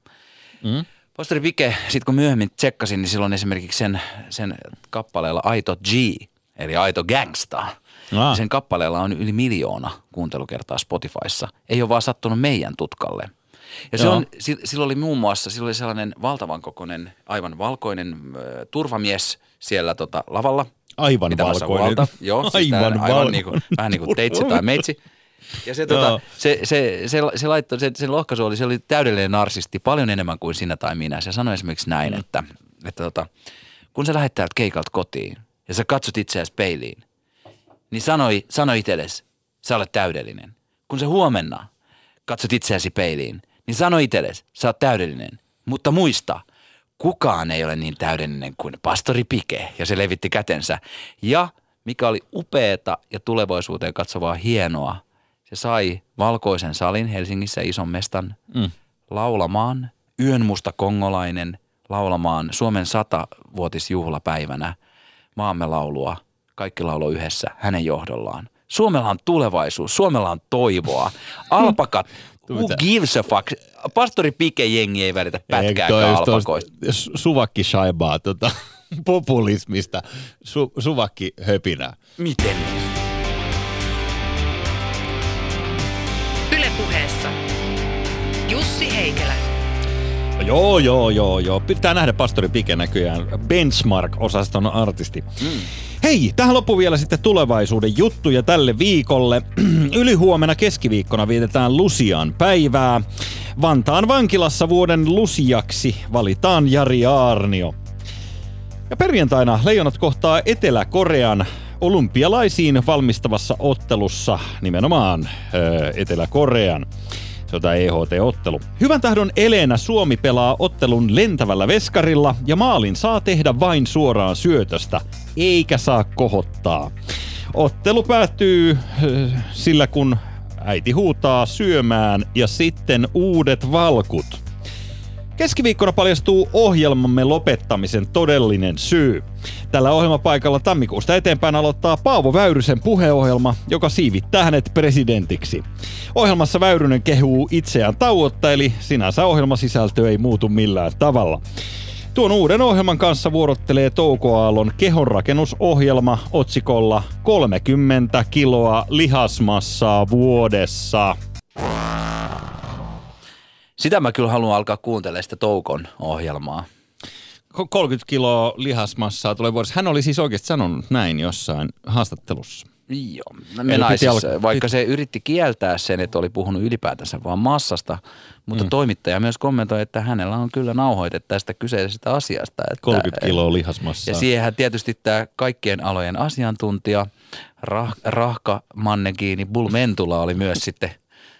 Mm? Pastori Pike, sitten kun myöhemmin tsekkasin, niin silloin esimerkiksi sen, sen kappaleella Aito G, eli Aito Gangsta. Ah. Sen kappaleella on yli miljoona kuuntelukertaa Spotifyssa. Ei ole vaan sattunut meidän tutkalle. Ja se Joo. on, si- sillä oli muun muassa, sillä oli sellainen valtavan kokoinen, aivan valkoinen äh, turvamies siellä tota, lavalla. Aivan pitämässä valkoinen. Huolta. Joo, siis Aivan aivan, aivan valkoinen. niin kuin, vähän niin kuin teitsi tai meitsi. Ja se, tota, se, se, se, se, laittoi, se, sen lohkaisu oli, se oli täydellinen narsisti, paljon enemmän kuin sinä tai minä. Se sanoi esimerkiksi näin, mm. että, että tota, kun sä lähdet täältä keikalta kotiin ja sä katsot itseäsi peiliin, niin sanoi, sanoi itsellesi, sä olet täydellinen. Kun sä huomenna katsot itseäsi peiliin, niin sano itsellesi, sä oot täydellinen. Mutta muista, kukaan ei ole niin täydellinen kuin pastori Pike. Ja se levitti kätensä. Ja mikä oli upeeta ja tulevaisuuteen katsovaa hienoa, se sai valkoisen salin Helsingissä ison mestan Mm. laulamaan Yön musta kongolainen laulamaan Suomen satavuotisjuhlapäivänä maamme laulua. Kaikki laulo yhdessä hänen johdollaan. Suomella on tulevaisuus, Suomella on toivoa. Alpakat, who gives a fuck? Pastori Pike jengi ei välitä pätkääkään alpakoista. Suvakki shaibaa tota. populismista su, suvakki höpinää. Miten? Yle puheessa. Jussi Heikelä. Joo, joo, joo, joo. Pitää nähdä pastori Pike näköjään. Benchmark-osaston artisti. Mm. Hei, tähän loppu vielä sitten tulevaisuuden juttuja tälle viikolle. Yli huomenna keskiviikkona vietetään Lusian päivää. Vantaan vankilassa vuoden lusiaksi valitaan Jari Aarnio. Ja perjantaina Leijonat kohtaa Etelä-Korean olympialaisiin valmistavassa ottelussa nimenomaan öö, Etelä-Korean. Se on tämä EHT-ottelu. Hyvän tahdon Elena Suomi pelaa ottelun lentävällä veskarilla ja maalin saa tehdä vain suoraan syötöstä, eikä saa kohottaa. Ottelu päättyy öö, sillä kun äiti huutaa syömään ja sitten uudet valkut. Keskiviikkona paljastuu ohjelmamme lopettamisen todellinen syy. Tällä ohjelmapaikalla tammikuusta eteenpäin aloittaa Paavo Väyrysen puheohjelma, joka siivittää hänet presidentiksi. Ohjelmassa Väyrynen kehuu itseään tauotta, eli sinänsä ohjelmasisältö ei muutu millään tavalla. Tuon uuden ohjelman kanssa vuorottelee Touko Aallon kehonrakennusohjelma otsikolla 30 kiloa lihasmassaa vuodessa. Sitä mä kyllä haluan alkaa kuuntelemaan sitä Toukon ohjelmaa. 30 kiloa lihasmassaa tulee vuodessa. Hän oli siis oikeasti sanonut näin jossain haastattelussa. Joo. Piti siis, alkaa- vaikka se yritti kieltää sen, että oli puhunut ylipäätänsä vaan massasta, mutta mm. toimittaja myös kommentoi, että hänellä on kyllä nauhoite tästä kyseisestä asiasta. Että, 30 kiloa lihasmassaa. Ja siihenhän tietysti tämä kaikkien alojen asiantuntija, rah, Rahka Mannekiini Bull Mentula oli myös sitten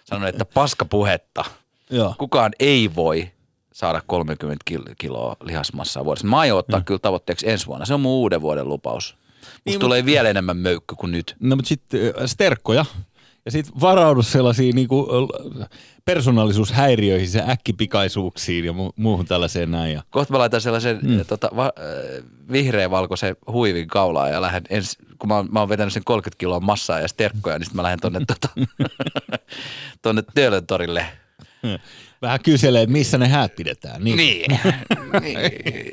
sanonut, että paskapuhetta. Joo. Kukaan ei voi saada 30 kil- kiloa lihasmassaa vuodessa. Mä aion ottaa mm. kyllä tavoitteeksi ensi vuonna. Se on mun uuden vuoden lupaus. Musta Niin, tulee vielä enemmän möykky kuin nyt. No mutta sitten sterkkoja ja sitten varaudu sellaisiin niinku persoonallisuushäiriöihin ja äkkipikaisuuksiin ja mu- muuhun tällaiseen näin. Ja. Kohta mä laitan sellaisen mm. tota, va, vihreä-valkoisen huivin kaulaan ja lähden ens, kun mä oon, mä oon vetänyt sen 30 kiloa massaa ja sterkkoja, niin sitten mä lähden tonne, tota, tonne Töölön torille. Vähän kyselee, että missä ne häät pidetään. Niin. Niin. niin.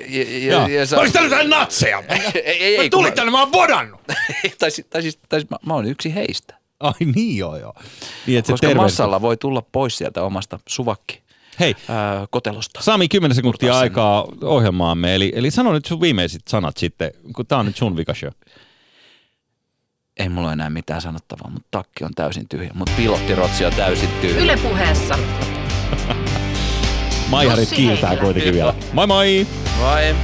Ja, ja, ja, Olis täällä jotain natseja? ei, ei, ei, Tuli kun tänne, mä oon bodannut. mä, tai, siis- tai, siis, tai siis mä, mä oon yksi heistä. Ai niin joo joo. Niin, Koska massalla voi tulla pois sieltä omasta suvakki Hei, ää, kotelosta. Sami, 10 sekuntia sen. aikaa ohjelmaamme. Eli, eli sano nyt sun viimeisit sanat sitten, kun tää on nyt sun vika show. Ei mulla ole enää mitään sanottavaa, mutta takki on täysin tyhjä. Mutta pilottirotsi on täysin tyhjä. Yle puheessa. Maiharit kiiltää kuitenkin vielä. Moi moi! Vai?